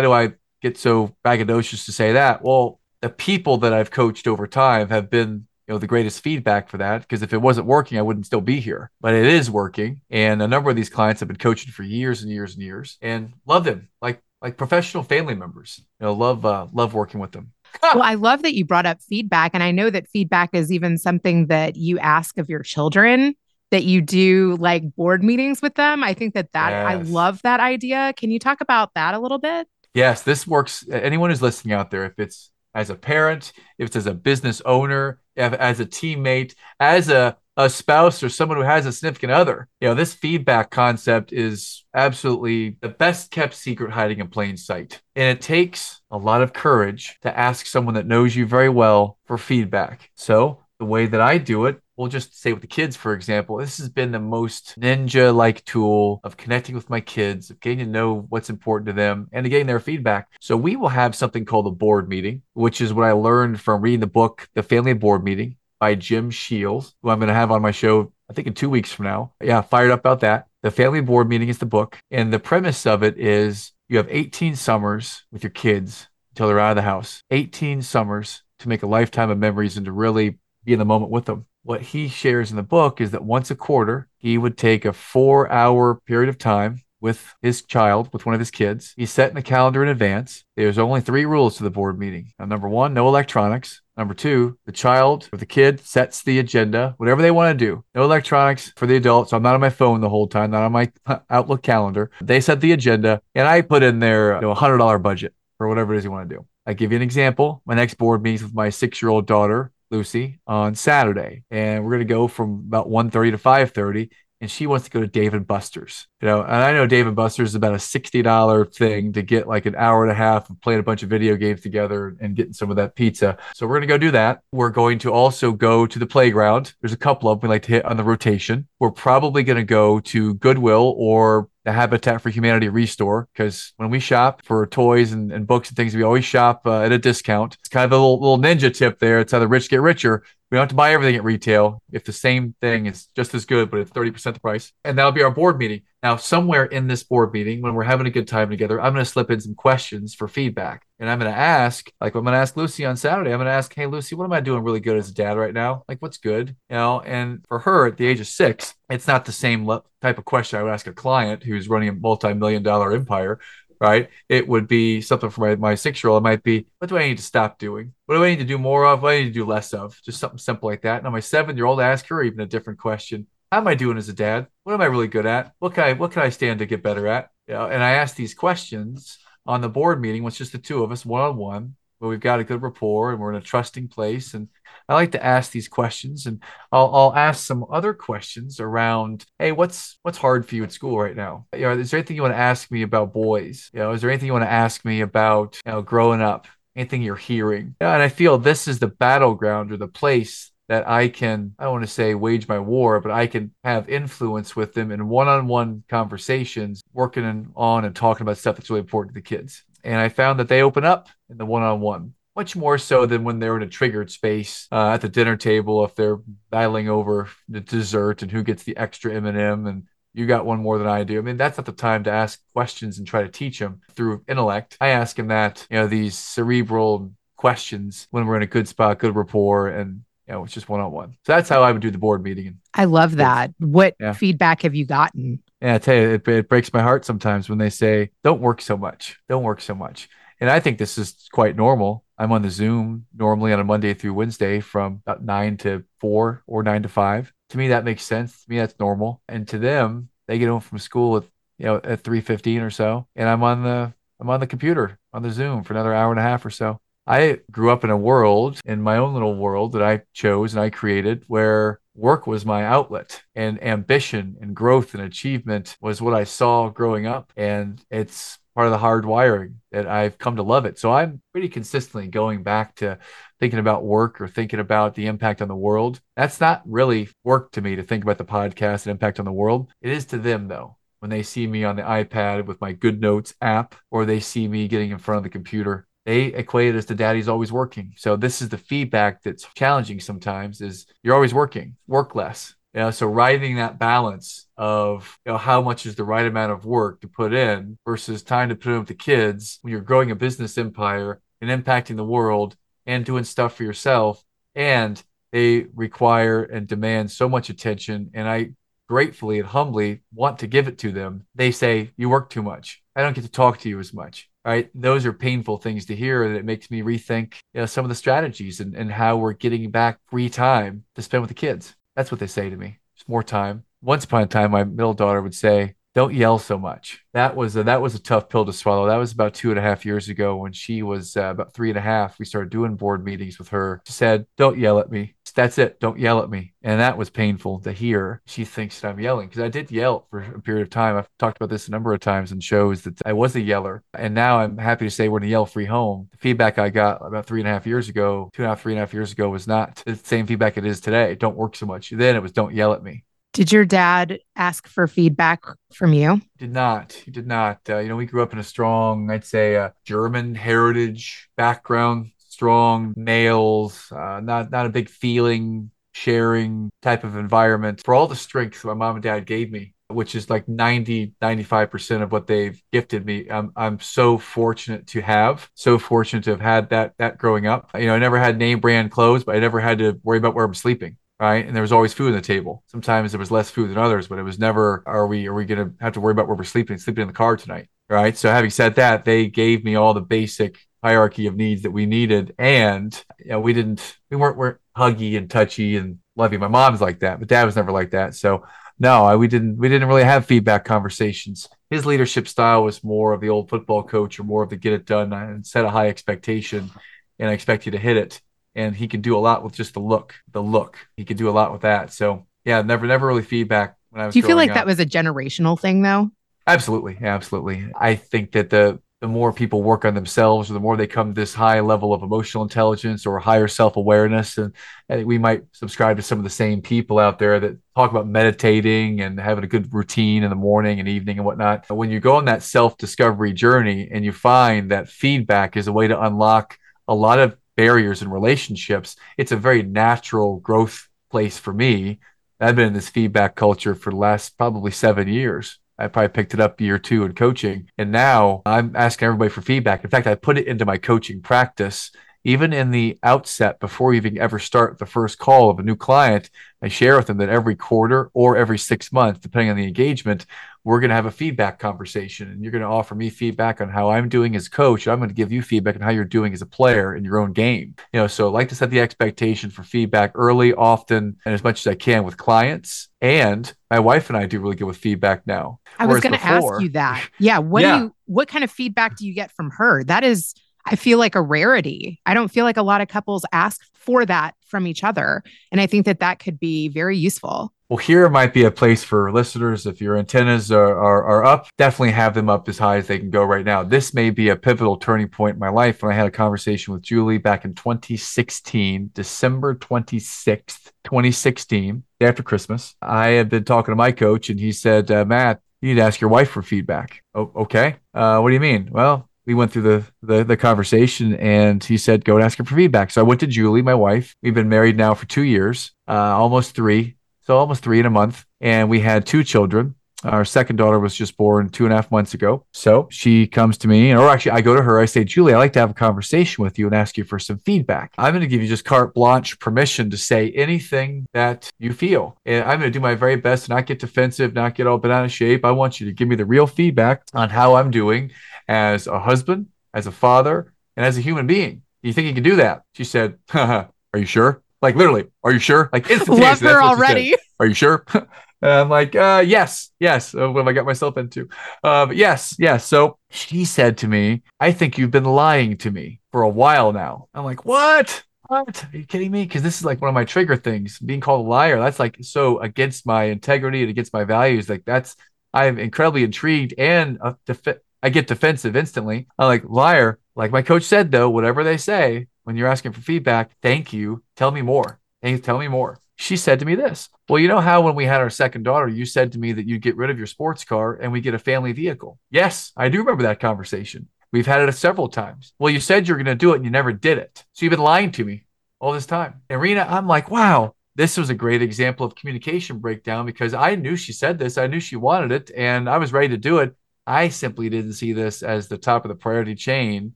do I get so braggadocious to say that? Well, the people that I've coached over time have been you know the greatest feedback for that because if it wasn't working i wouldn't still be here. But it is working and a number of these clients have been coaching for years and years and years and love them like like professional family members you know love uh, love working with them. Well i love that you brought up feedback and i know that feedback is even something that you ask of your children that you do like board meetings with them. I think that that yes. i love that idea. Can you talk about that a little bit? Yes this works anyone who's listening out there if it's as a parent if it's as a business owner as a teammate, as a, a spouse or someone who has a significant other. You know, this feedback concept is absolutely the best kept secret hiding in plain sight. And it takes a lot of courage to ask someone that knows you very well for feedback. So the way that I do it, we'll just say with the kids, for example, this has been the most ninja like tool of connecting with my kids, of getting to know what's important to them and getting their feedback. So we will have something called a board meeting, which is what I learned from reading the book, The Family Board Meeting by Jim Sheils, who I'm going to have on my show, I think in two weeks from now. Yeah, fired up about that. The Family Board Meeting is the book. And the premise of it is you have 18 summers with your kids until they're out of the house, 18 summers to make a lifetime of memories and to really be in the moment with them. What he shares in the book is that once a quarter, he would take a four hour period of time with his child, with one of his kids. He's set in the calendar in advance. There's only three rules to the board meeting. Now, number one, no electronics. Number two, the child or the kid sets the agenda, whatever they want to do. No electronics for the adult. So I'm not on my phone the whole time, not on my Outlook calendar. They set the agenda, and I put in their you know, $100 budget for whatever it is you want to do. I give you an example. My next board meeting with my six year old daughter, Lucy, on Saturday, and we're going to go from about 1.30 to 5.30 and she wants to go to Dave and Buster's. You know, and I know Dave and Buster's is about a $60 thing to get like an hour and a half of playing a bunch of video games together and getting some of that pizza. So we're going to go do that. We're going to also go to the playground. There's a couple of them we like to hit on the rotation. We're probably going to go to Goodwill or the Habitat for Humanity Restore because when we shop for toys and, and, books and things, we always shop uh, at a discount. It's kind of a little, little ninja tip there. It's how the rich get richer. We don't have to buy everything at retail if the same thing is just as good, but it's 30% the price. And that'll be our board meeting. Now, somewhere in this board meeting, when we're having a good time together, I'm going to slip in some questions for feedback. And I'm going to ask, like, I'm going to ask Lucy on Saturday, I'm going to ask, hey, Lucy, what am I doing really good as a dad right now? Like, what's good? You know, and for her at the age of six, it's not the same type of question I would ask a client who's running a multi million dollar empire right? It would be something for my, my six year old. It might be, what do I need to stop doing? What do I need to do more of? What do I need to do less of? Just something simple like that. Now, my seven year old, ask her even a different question. How am I doing as a dad? What am I really good at? What can I what can I stand to get better at? You know, and I ask these questions on the board meeting, with just the two of us, one on one, where we've got a good rapport and we're in a trusting place. And I like to ask these questions, and I'll, I'll ask some other questions around, hey, what's what's hard for you at school right now? You know, is there anything you want to ask me about boys? You know, is there anything you want to ask me about, you know, growing up? Anything you're hearing? Yeah, and I feel this is the battleground or the place that I can, I don't want to say wage my war, but I can have influence with them in one on one conversations, working on and talking about stuff that's really important to the kids. And I found that they open up in the one on one much more so than when they're in a triggered space uh, at the dinner table if they're battling over the dessert and who gets the extra m&m and you got one more than i do. I mean that's not the time to ask questions and try to teach them through intellect. I ask them that you know these cerebral questions when we're in a good spot good rapport and you know, it's just one on one. So that's how I would do the board meeting. I love that. What yeah. feedback have you gotten? Yeah, I tell you, it, it breaks my heart sometimes when they say, "Don't work so much. Don't work so much." And I think this is quite normal. I'm on the Zoom normally on a Monday through Wednesday from about nine to four or nine to five. To me, that makes sense. To me, that's normal. And to them, they get home from school at you know at three fifteen or so, and I'm on the I'm on the computer on the Zoom for another hour and a half or so. I grew up in a world, in my own little world that I chose and I created, where work was my outlet and ambition and growth and achievement was what I saw growing up. And it's part of the hard wiring that I've come to love it. So I'm pretty consistently going back to thinking about work or thinking about the impact on the world. That's not really work to me to think about the podcast and impact on the world. It is to them though. When they see me on the iPad with my Good Notes app, or they see me getting in front of the computer they equate it as the daddy's always working. So this is the feedback that's challenging sometimes is you're always working, work less. Know, so riding that balance of you know how much is the right amount of work to put in versus time to put in with the kids when you're growing a business empire and impacting the world and doing stuff for yourself. And they require and demand so much attention. And I gratefully and humbly want to give it to them. They say, You work too much. I don't get to talk to you as much right? Those are painful things to hear and it makes me rethink you know some of the strategies and, and how we're getting back free time to spend with the kids. That's what they say to me. It's more time. Once upon a time my middle daughter would say don't yell so much. That was a, that was a tough pill to swallow. That was about two and a half years ago when she was uh, about three and a half. We started doing board meetings with her. She said, "Don't yell at me. That's it. Don't yell at me." And that was painful to hear. She thinks that I'm yelling because I did yell for a period of time. I've talked about this a number of times in shows that I was a yeller, and now I'm happy to say we're in a yell-free home. The feedback I got about three and a half years ago, two and a half, three and a half years ago, was not the same feedback it is today. Don't work so much. Then it was, "Don't yell at me." Did your dad ask for feedback from you? Did not. He did not. Uh, you know, we grew up in a strong, I'd say, uh, German heritage background, strong males, uh, not not a big feeling sharing type of environment. For all the strengths my mom and dad gave me, which is like 90 95% of what they've gifted me i'm, I'm so fortunate to have so fortunate to have had that that growing up you know i never had name brand clothes but i never had to worry about where i'm sleeping right? And there was always food on the table. Sometimes there was less food than others, but it was never, are we are we gonna have to worry about where we're sleeping, sleeping in the car tonight? Right. So having said that, they gave me all the basic hierarchy of needs that we needed. And you know, we didn't we weren't weren't huggy and touchy and lovey. My mom's like that, but dad was never like that. So no, I, we didn't we didn't really have feedback conversations. His leadership style was more of the old football coach or more of the get it done and set a high expectation and I expect you to hit it and he can do a lot with just the look. The look he could do a lot with that. So yeah, never never really feedback when I was. Do you feel like up. that was a generational thing though? Absolutely, absolutely. I think that the the more people work on themselves, or the more they come to this high level of emotional intelligence or higher self awareness, and I think we might subscribe to some of the same people out there that talk about meditating and having a good routine in the morning and evening and whatnot. But when you go on that self discovery journey and you find that feedback is a way to unlock a lot of barriers in relationships, it's a very natural growth place for me. I've been in this feedback culture for the last probably seven years. I probably picked it up year two in coaching. And now I'm asking everybody for feedback. In fact, I put it into my coaching practice. Even in the outset, before you even ever start the first call of a new client, I share with them that every quarter or every six months, depending on the engagement, we're going to have a feedback conversation and you're going to offer me feedback on how I'm doing as coach. I'm going to give you feedback on how you're doing as a player in your own game. You know, so I like to set the expectation for feedback early, often, and as much as I can with clients. And my wife and I do really good with feedback now. I was going to ask you that. Yeah. What yeah. do you, what kind of feedback do you get from her? That is, I feel like a rarity. I don't feel like a lot of couples ask for that from each other. And I think that that could be very useful. Well, here might be a place for listeners. If your antennas are, are, are, up, definitely have them up as high as they can go right now. This may be a pivotal turning point in my life when I had a conversation with Julie back in 2016, December 26th, 2016, after Christmas. I had been talking to my coach, and he said, uh, Matt, you need to ask your wife for feedback. Oh, okay. Uh, what do you mean? Well, we went through the, the, the conversation and he said go and ask her for feedback so i went to julie my wife we've been married now for two years uh, almost three so almost three in a month. And we had two children. Our second daughter was just born two and a half months ago. So she comes to me, or actually, I go to her. I say, Julie, I'd like to have a conversation with you and ask you for some feedback. I'm going to give you just carte blanche permission to say anything that you feel. And I'm going to do my very best to not get defensive, not get all bent out of shape. I want you to give me the real feedback on how I'm doing as a husband, as a father, and as a human being. You think you can do that? She said, Are you sure? Like literally, are you sure? Like instantaneously. Love her already. Are you sure? I'm like, uh, yes, yes. Uh, what have I got myself into? Uh, but yes, yes. So she said to me, I think you've been lying to me for a while now. I'm like, what? What? Are you kidding me? Because this is like one of my trigger things. Being called a liar. That's like so against my integrity and against my values. Like that's I'm incredibly intrigued and uh, def- I get defensive instantly. I'm like liar. Like my coach said though, whatever they say, when you're asking for feedback, thank you. Tell me more. Hey, tell me more. She said to me this. Well, you know how when we had our second daughter, you said to me that you'd get rid of your sports car and we get a family vehicle. Yes, I do remember that conversation. We've had it several times. Well, you said you're going to do it and you never did it. So you've been lying to me all this time. And Rena, I'm like, wow, this was a great example of communication breakdown because I knew she said this. I knew she wanted it and I was ready to do it. I simply didn't see this as the top of the priority chain.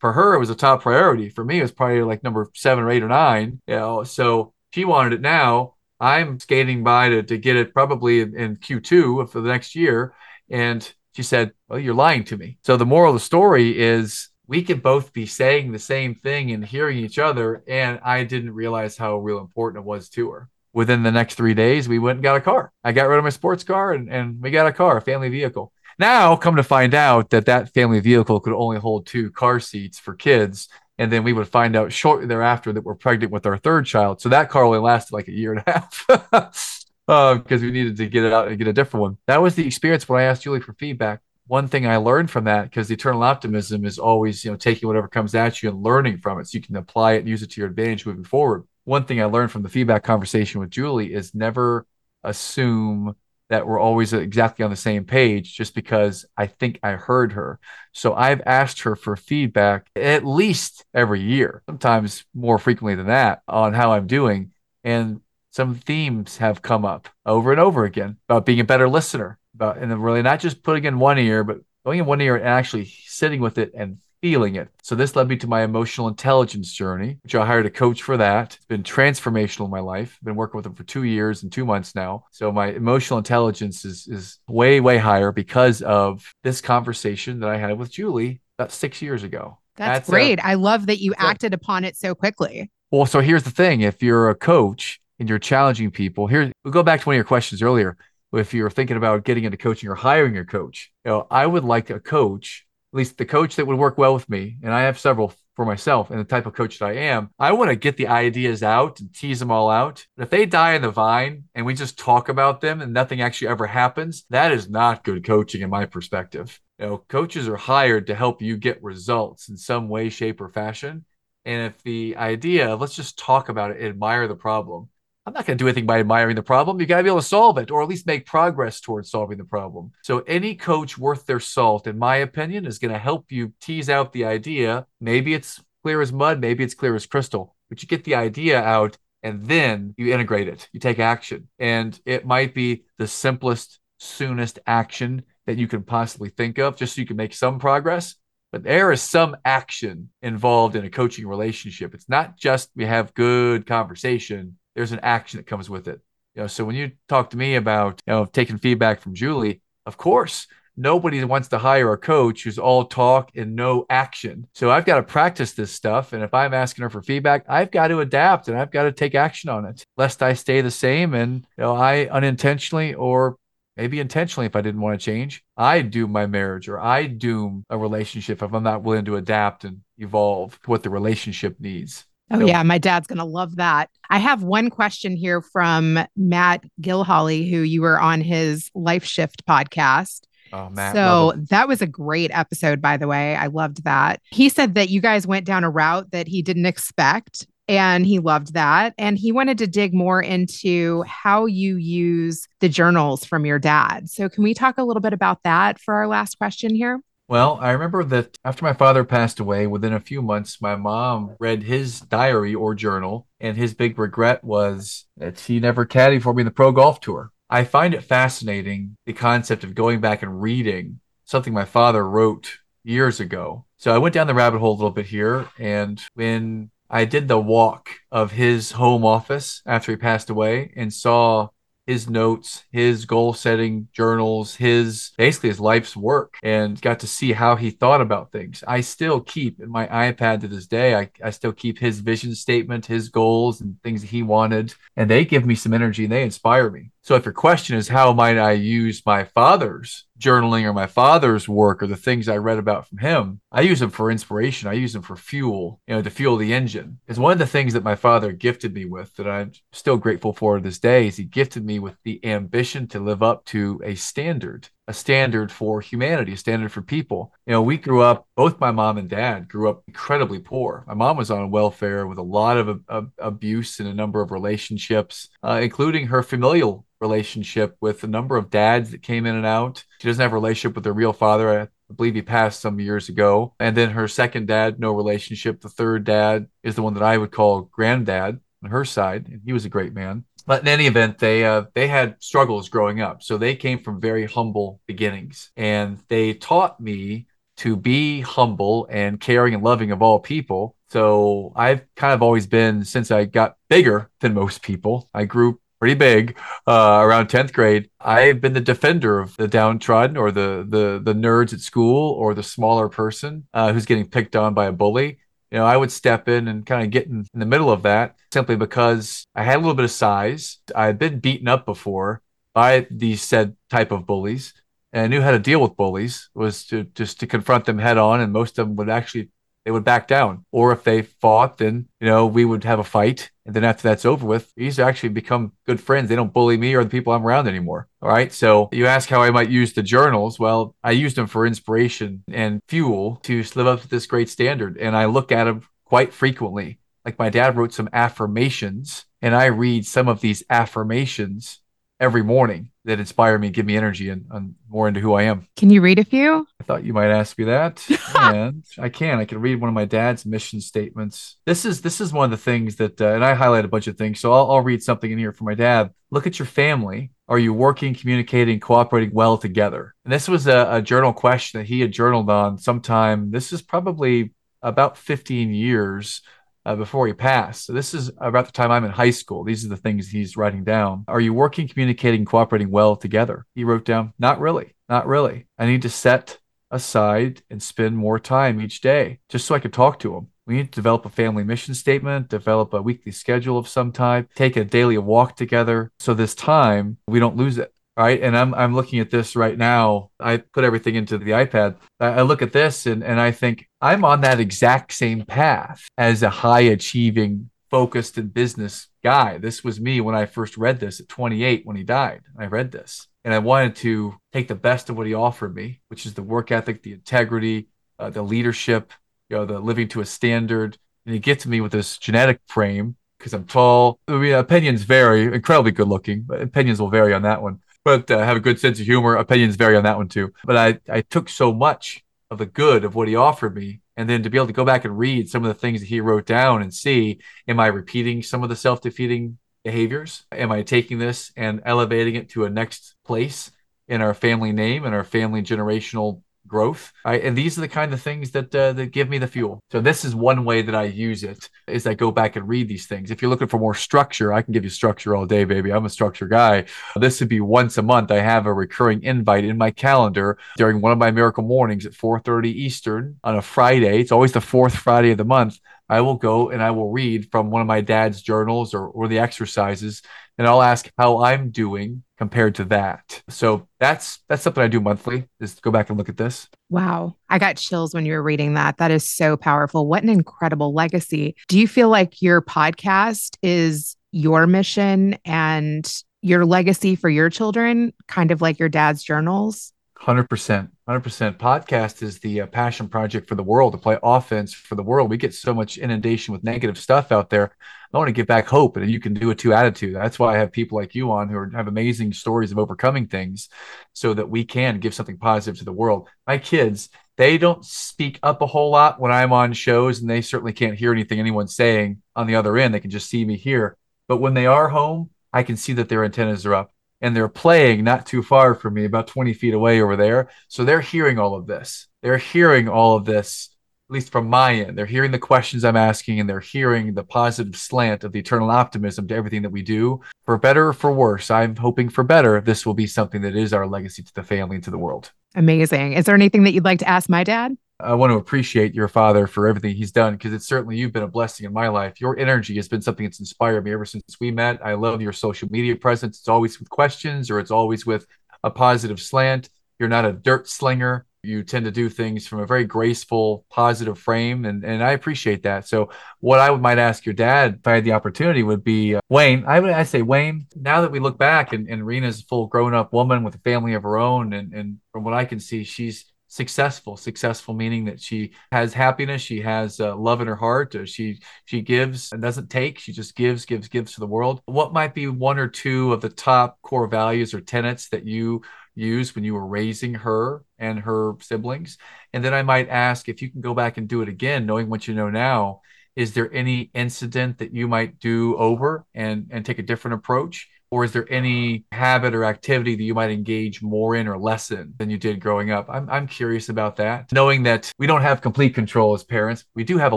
For her, it was a top priority. For me, it was probably like number seven or eight or nine. You know, so she wanted it now. I'm skating by to, to get it probably in, in Q2 for the next year. And she said, Well, you're lying to me. So the moral of the story is we could both be saying the same thing and hearing each other. And I didn't realize how real important it was to her. within the next three days, we went and got a car. I got rid of my sports car and, and we got a car, a family vehicle. Now, come to find out that that family vehicle could only hold two car seats for kids. And then we would find out shortly thereafter that we're pregnant with our third child. So that car only lasted like a year and a half because uh, we needed to get it out and get a different one. That was the experience when I asked Julie for feedback. One thing I learned from that, because the eternal optimism is always, you know, taking whatever comes at you and learning from it so you can apply it and use it to your advantage moving forward. One thing I learned from the feedback conversation with Julie is never assume that we're always exactly on the same page just because I think I heard her. So I've asked her for feedback at least every year, sometimes more frequently than that, on how I'm doing. And some themes have come up over and over again about being a better listener, about and really not just putting in one ear, but going in one ear and actually sitting with it and feeling it. So this led me to my emotional intelligence journey, which I hired a coach for that. It's been transformational in my life. I've been working with him for two years and two months now. So my emotional intelligence is is way, way higher because of this conversation that I had with Julie about six years ago. That's, That's great. A, I love that you acted upon it so quickly. Well, so here's the thing. If you're a coach and you're challenging people, here we'll go back to one of your questions earlier. If you're thinking about getting into coaching or hiring a coach, you know, I would like a coach at least the coach that would work well with me, and I have several for myself and the type of coach that I am, I want to get the ideas out and tease them all out. But if they die in the vine and we just talk about them and nothing actually ever happens, that is not good coaching in my perspective. You know, coaches are hired to help you get results in some way, shape, or fashion. And if the idea of let's just talk about it, admire the problem, I'm not going to do anything by admiring the problem. You got to be able to solve it or at least make progress towards solving the problem. So, any coach worth their salt, in my opinion, is going to help you tease out the idea. Maybe it's clear as mud, maybe it's clear as crystal, but you get the idea out and then you integrate it, you take action. And it might be the simplest, soonest action that you can possibly think of just so you can make some progress. But there is some action involved in a coaching relationship. It's not just we have good conversation there's an action that comes with it. You know, so when you talk to me about you know taking feedback from Julie, of course, nobody wants to hire a coach who's all talk and no action. So I've got to practice this stuff. And if I'm asking her for feedback, I've got to adapt and I've got to take action on it, lest I stay the same and you know I unintentionally or maybe intentionally if I didn't want to change, I doom my marriage or I doom a relationship if I'm not willing to adapt and evolve what the relationship needs. Oh, so, yeah. My dad's going to love that. I have one question here from Matt Gilhooly, who you were on his Life Shift podcast. Oh, Matt, so that was a great episode, by the way. I loved that. He said that you guys went down a route that he didn't expect, and he loved that. And he wanted to dig more into how you use the journals from your dad. So, can we talk a little bit about that for our last question here? Well, I remember that after my father passed away, within a few months, my mom read his diary or journal, and his big regret was that he never caddied for me in the pro golf tour. I find it fascinating the concept of going back and reading something my father wrote years ago. So I went down the rabbit hole a little bit here, and when I did the walk of his home office after he passed away and saw his notes, his goal setting journals, his basically his life's work, and got to see how he thought about things. I still keep in my iPad to this day, I, I still keep his vision statement, his goals, and things he wanted. And they give me some energy and they inspire me. So if your question is how might I use my father's journaling or my father's work or the things I read about from him, I use them for inspiration. I use them for fuel, you know, to fuel the engine. It's one of the things that my father gifted me with that I'm still grateful for to this day is he gifted me with the ambition to live up to a standard a standard for humanity, a standard for people. You know, we grew up, both my mom and dad grew up incredibly poor. My mom was on welfare with a lot of, abuse in a number of relationships, uh, including her familial relationship with a number of dads that came in and out. She doesn't have a relationship with her real father. I believe he passed some years ago. And then her second dad, no relationship. The third dad is the one that I would call granddad on her side. And he was a great man but in any event, they uh, they had struggles growing up, so they came from very humble beginnings, and they taught me to be humble and caring and loving of all people. So I've kind of always been since I got bigger than most people. I grew pretty big uh, around 10th grade i've been the defender of the downtrodden or the the the nerds at school or the smaller person uh, who's getting picked on by a bully you know, I would step in and kind of get in, in the middle of that simply because I had a little bit of size. I had been beaten up before by these said type of bullies and I knew how to deal with bullies was to just to confront them head on. And most of them would actually they would back down. Or if they fought, then you know we would have a fight, and then after that's over with, these actually become good friends. They don't bully me or the people I'm around anymore. All right. So you ask how I might use the journals. Well, I use them for inspiration and fuel to live up to this great standard, and I look at them quite frequently. Like my dad wrote some affirmations, and I read some of these affirmations every morning that inspire me, give me energy, and, and more into who I am. Can you read a few? I thought you might ask me that, and I can. I can read one of my dad's mission statements. This is this is one of the things that, uh, and I highlight a bunch of things. So I'll, I'll read something in here for my dad. Look at your family. Are you working, communicating, cooperating well together? And this was a, a journal question that he had journaled on sometime. This is probably about 15 years uh, before he passed. So this is about the time I'm in high school. These are the things he's writing down. Are you working, communicating, cooperating well together? He wrote down, not really, not really. I need to set aside and spend more time each day just so I could talk to him. We need to develop a family mission statement, develop a weekly schedule of some type, take a daily walk together. So this time we don't lose it right? And I'm I'm looking at this right now. I put everything into the iPad. I, I, look at this and and I think I'm on that exact same path as a high achieving, focused and business guy. This was me when I first read this at 28 when he died. I read this and I wanted to take the best of what he offered me, which is the work ethic, the integrity, uh, the leadership, you know, the living to a standard. And he gets me with this genetic frame because I'm tall. I mean, opinions vary. Incredibly good looking, but opinions will vary on that one but uh, have a good sense of humor. Opinions vary on that one too. But I, I took so much of the good of what he offered me. And then to be able to go back and read some of the things that he wrote down and see, am I repeating some of the self defeating behaviors? Am I taking this and elevating it to a next place in our family name and our family generational growth. Right? And these are the kind of things that uh, that give me the fuel. So this is one way that I use it is I go back and read these things. If you're looking for more structure, I can give you structure all day, baby. I'm a structure guy. This would be once a month. I have a recurring invite in my calendar during one of my miracle mornings at 4:30 Eastern on a Friday. It's always the fourth Friday of the month. I will go and I will read from one of my dad's journals or, or the exercises, and I'll ask how I'm doing compared to that. So that's that's something I do monthly is go back and look at this. Wow. I got chills when you were reading that. That is so powerful. What an incredible legacy. Do you feel like your podcast is your mission and your legacy for your children, kind of like your dad's journals? 100%. 100%. Podcast is the uh, passion project for the world to play offense for the world. We get so much inundation with negative stuff out there. I want to give back hope, and you can do it to attitude. That's why I have people like you on who are, have amazing stories of overcoming things so that we can give something positive to the world. My kids, they don't speak up a whole lot when I'm on shows, and they certainly can't hear anything anyone's saying on the other end. They can just see me here. But when they are home, I can see that their antennas are up and they're playing not too far from me, about 20 feet away over there. So they're hearing all of this. They're hearing all of this, at least from my end. They're hearing the questions I'm asking and they're hearing the positive slant of the eternal optimism to everything that we do. For better or for worse, I'm hoping for better. This will be something that is our legacy to the family and to the world. Amazing. Is there anything that you'd like to ask my dad? I want to appreciate your father for everything he's done because it's certainly you've been a blessing in my life. Your energy has been something that's inspired me ever since we met. I love your social media presence. It's always with questions or it's always with a positive slant. You're not a dirt slinger. You tend to do things from a very graceful, positive frame, and, and I appreciate that. So, what I might ask your dad if I had the opportunity would be uh, Wayne. I would I say Wayne. Now that we look back, and, and Rena's a full grown up woman with a family of her own, and and from what I can see, she's successful successful meaning that she has happiness she has uh, love in her heart uh, she she gives and doesn't take she just gives gives gives to the world. What might be one or two of the top core values or tenets that you use when you were raising her and her siblings? And then i might ask if you can go back and do it again knowing what you know now is there any incident that you might do over and and take a different approach or is there any habit or activity that you might engage more in or less in than you did growing up? I'm, I'm curious about that. Knowing that we don't have complete control as parents, we do have a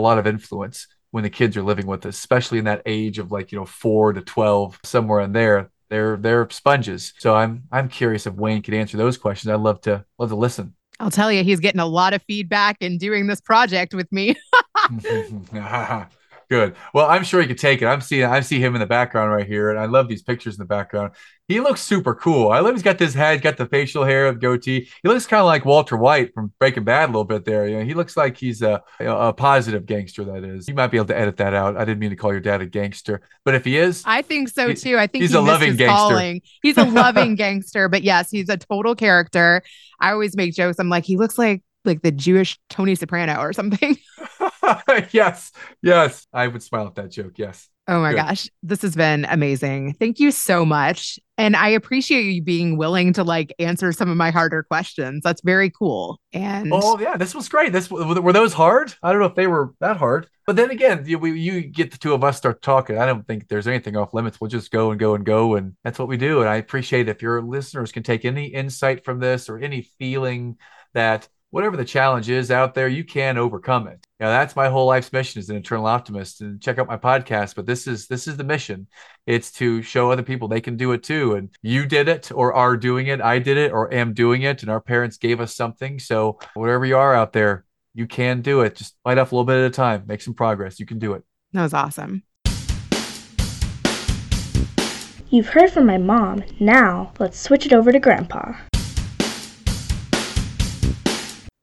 lot of influence when the kids are living with us, especially in that age of like, you know, four to 12, somewhere in there. They're they're sponges. So I'm I'm curious if Wayne could answer those questions. I'd love to love to listen. I'll tell you, he's getting a lot of feedback and doing this project with me. Good. Well, I'm sure he could take it. I'm seeing I see him in the background right here, and I love these pictures in the background. He looks super cool. I love he's got this head, got the facial hair, the goatee. He looks kind of like Walter White from Breaking Bad a little bit there. You know, he looks like he's a, a positive gangster. That is. You might be able to edit that out. I didn't mean to call your dad a gangster, but if he is, I think so too. I think he's he a loving gangster. calling. He's a loving gangster, but yes, he's a total character. I always make jokes. I'm like, he looks like like the Jewish Tony Soprano or something. yes, yes, I would smile at that joke. Yes. Oh my Good. gosh, this has been amazing. Thank you so much. And I appreciate you being willing to like answer some of my harder questions. That's very cool. And Oh yeah, this was great. This were those hard? I don't know if they were that hard. But then again, you, we, you get the two of us start talking. I don't think there's anything off limits. We'll just go and go and go, and that's what we do. And I appreciate if your listeners can take any insight from this or any feeling that whatever the challenge is out there, you can overcome it. You know, that's my whole life's mission as an eternal optimist. And check out my podcast. But this is this is the mission. It's to show other people they can do it too. And you did it or are doing it. I did it or am doing it. And our parents gave us something. So whatever you are out there, you can do it. Just bite off a little bit at a time. Make some progress. You can do it. that was awesome. You've heard from my mom. Now, let's switch it over to Grandpa.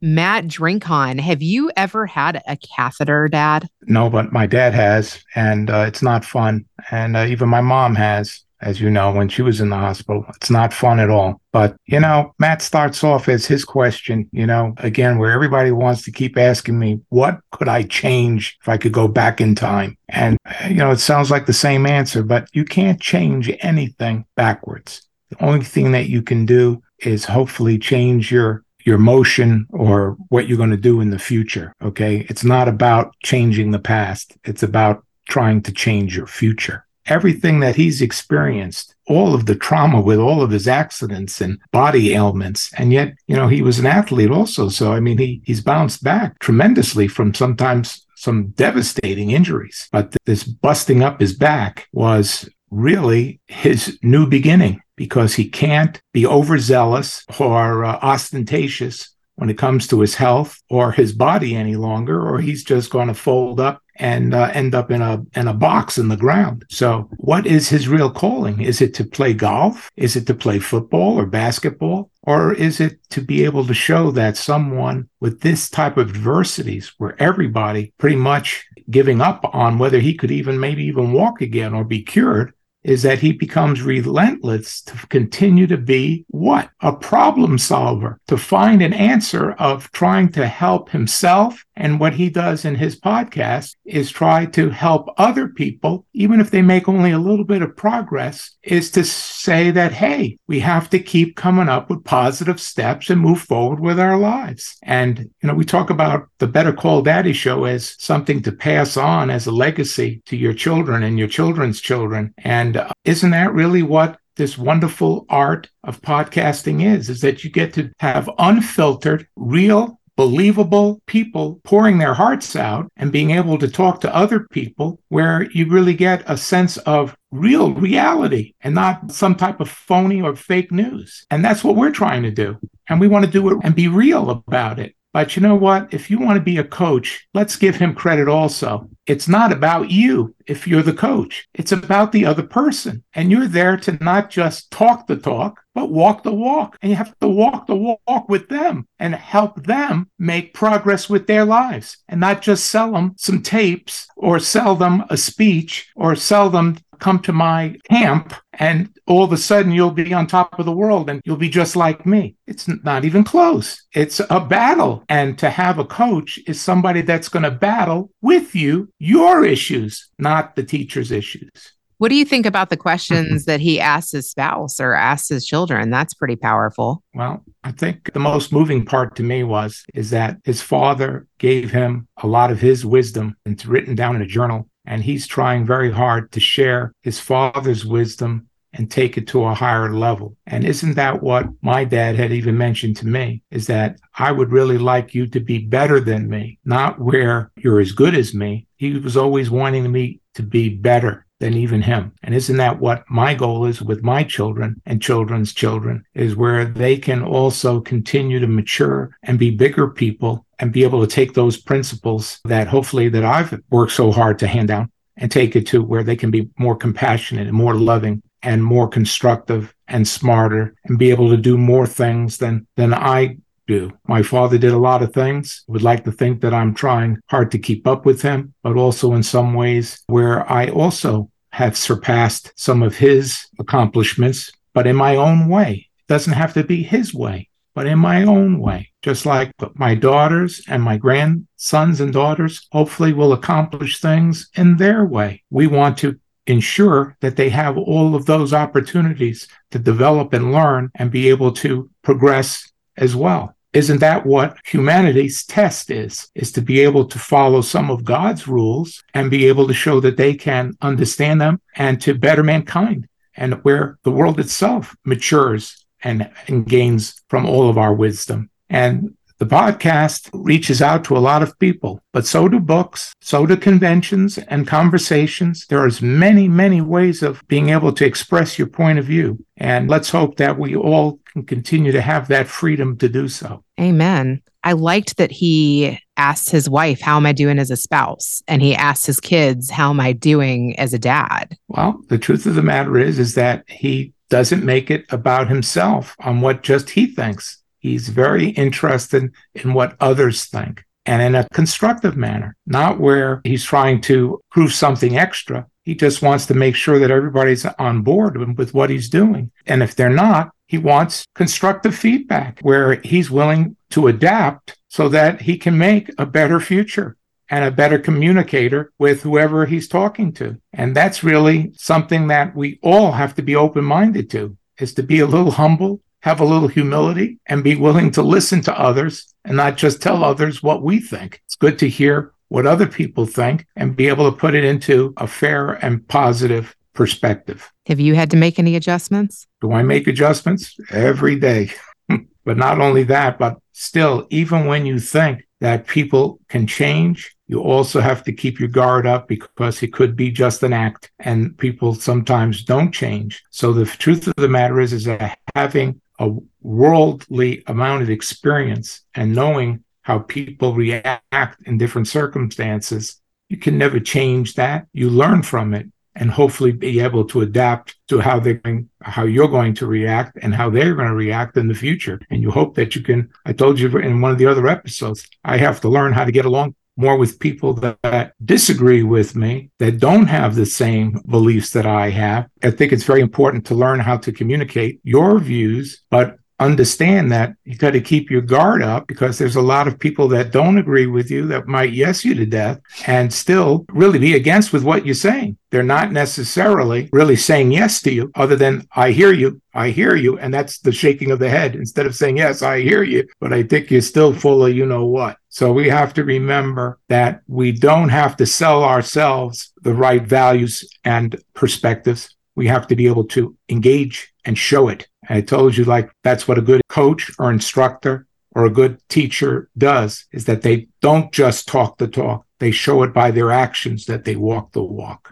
Matt Drinkhahn, have you ever had a catheter, Dad? No, but my dad has, and uh, it's not fun. And uh, even my mom has, as you know, when she was in the hospital. It's not fun at all. But, you know, Matt starts off as his question, you know, again, where everybody wants to keep asking me, what could I change if I could go back in time? And, uh, you know, it sounds like the same answer, but you can't change anything backwards. The only thing that you can do is hopefully change your your motion or what you're going to do in the future. Okay. It's not about changing the past. It's about trying to change your future. Everything that he's experienced, all of the trauma with all of his accidents and body ailments. And yet, you know, he was an athlete also. So, I mean, he, he's bounced back tremendously from sometimes some devastating injuries. But this busting up his back was really his new beginning because he can't be overzealous or uh, ostentatious when it comes to his health or his body any longer, or he's just going to fold up and uh, end up in a in a box in the ground. So, what is his real calling? Is it to play golf? Is it to play football or basketball? Or is it to be able to show that someone with this type of adversities, where everybody pretty much giving up on whether he could even maybe even walk again or be cured, is that he becomes relentless to continue to be what? A problem solver, to find an answer of trying to help himself. And what he does in his podcast is try to help other people, even if they make only a little bit of progress, is to say that, hey, we have to keep coming up with positive steps and move forward with our lives. And, you know, we talk about the Better Call Daddy show as something to pass on as a legacy to your children and your children's children. And uh, isn't that really what this wonderful art of podcasting is is that you get to have unfiltered real believable people pouring their hearts out and being able to talk to other people where you really get a sense of real reality and not some type of phony or fake news. And that's what we're trying to do. And we want to do it and be real about it. But you know what? If you want to be a coach, let's give him credit also. It's not about you if you're the coach, it's about the other person. And you're there to not just talk the talk, but walk the walk. And you have to walk the walk with them and help them make progress with their lives and not just sell them some tapes or sell them a speech or sell them come to my camp and all of a sudden you'll be on top of the world and you'll be just like me. It's not even close. It's a battle. And to have a coach is somebody that's going to battle with you your issues, not the teacher's issues. What do you think about the questions mm-hmm. that he asks his spouse or asks his children? That's pretty powerful. Well, I think the most moving part to me was is that his father gave him a lot of his wisdom. And it's written down in a journal, and he's trying very hard to share his father's wisdom and take it to a higher level. And isn't that what my dad had even mentioned to me? Is that I would really like you to be better than me, not where you're as good as me. He was always wanting me to be better than even him. And isn't that what my goal is with my children and children's children is where they can also continue to mature and be bigger people and be able to take those principles that hopefully that I've worked so hard to hand down and take it to where they can be more compassionate and more loving and more constructive and smarter and be able to do more things than than I do. My father did a lot of things. Would like to think that I'm trying hard to keep up with him, but also in some ways where I also have surpassed some of his accomplishments, but in my own way. It doesn't have to be his way, but in my own way. Just like my daughters and my grandsons and daughters hopefully will accomplish things in their way. We want to ensure that they have all of those opportunities to develop and learn and be able to progress as well. Isn't that what humanity's test is? Is to be able to follow some of God's rules and be able to show that they can understand them and to better mankind and where the world itself matures and, and gains from all of our wisdom. And the podcast reaches out to a lot of people, but so do books, so do conventions and conversations. There are many, many ways of being able to express your point of view. And let's hope that we all can continue to have that freedom to do so. Amen. I liked that he asked his wife, How am I doing as a spouse? And he asked his kids, How am I doing as a dad? Well, the truth of the matter is, is that he doesn't make it about himself on what just he thinks. He's very interested in what others think and in a constructive manner, not where he's trying to prove something extra. He just wants to make sure that everybody's on board with what he's doing. And if they're not, he wants constructive feedback where he's willing to adapt so that he can make a better future and a better communicator with whoever he's talking to. And that's really something that we all have to be open minded to is to be a little humble have a little humility and be willing to listen to others and not just tell others what we think. It's good to hear what other people think and be able to put it into a fair and positive perspective. Have you had to make any adjustments? Do I make adjustments? Every day. but not only that, but still, even when you think that people can change, you also have to keep your guard up because it could be just an act and people sometimes don't change. So the truth of the matter is, is that having a worldly amount of experience and knowing how people react in different circumstances, you can never change that. You learn from it and hopefully be able to adapt to how they're going, how you're going to react and how they're going to react in the future. And you hope that you can. I told you in one of the other episodes, I have to learn how to get along more with people that, that, disagree with me, that don't have the same beliefs that I have. I think it's very important to learn how to communicate your views, but understand that you got to keep your guard up because there's a lot of people that don't agree with you that might yes you to death and still really be against with what you're saying. They're not necessarily really saying yes to you other than I hear you, I hear you and that's the shaking of the head instead of saying yes, I hear you, but I think you're still full of you know what. So we have to remember that we don't have to sell ourselves the right values and perspectives. We have to be able to engage and show it I told you, like, that's what a good coach or instructor or a good teacher does is that they don't just talk the talk, they show it by their actions that they walk the walk.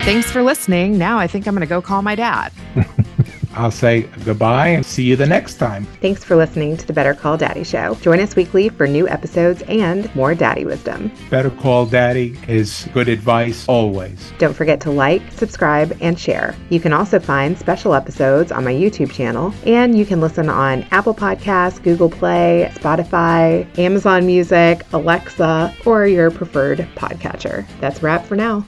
Thanks for listening. Now I think I'm going to go call my dad. I'll say goodbye and see you the next time. Thanks for listening to the Better Call Daddy Show. Join us weekly for new episodes and more daddy wisdom. Better Call Daddy is good advice always. Don't forget to like, subscribe, and share. You can also find special episodes on my YouTube channel, and you can listen on Apple Podcasts, Google Play, Spotify, Amazon Music, Alexa, or your preferred podcatcher. That's a wrap for now.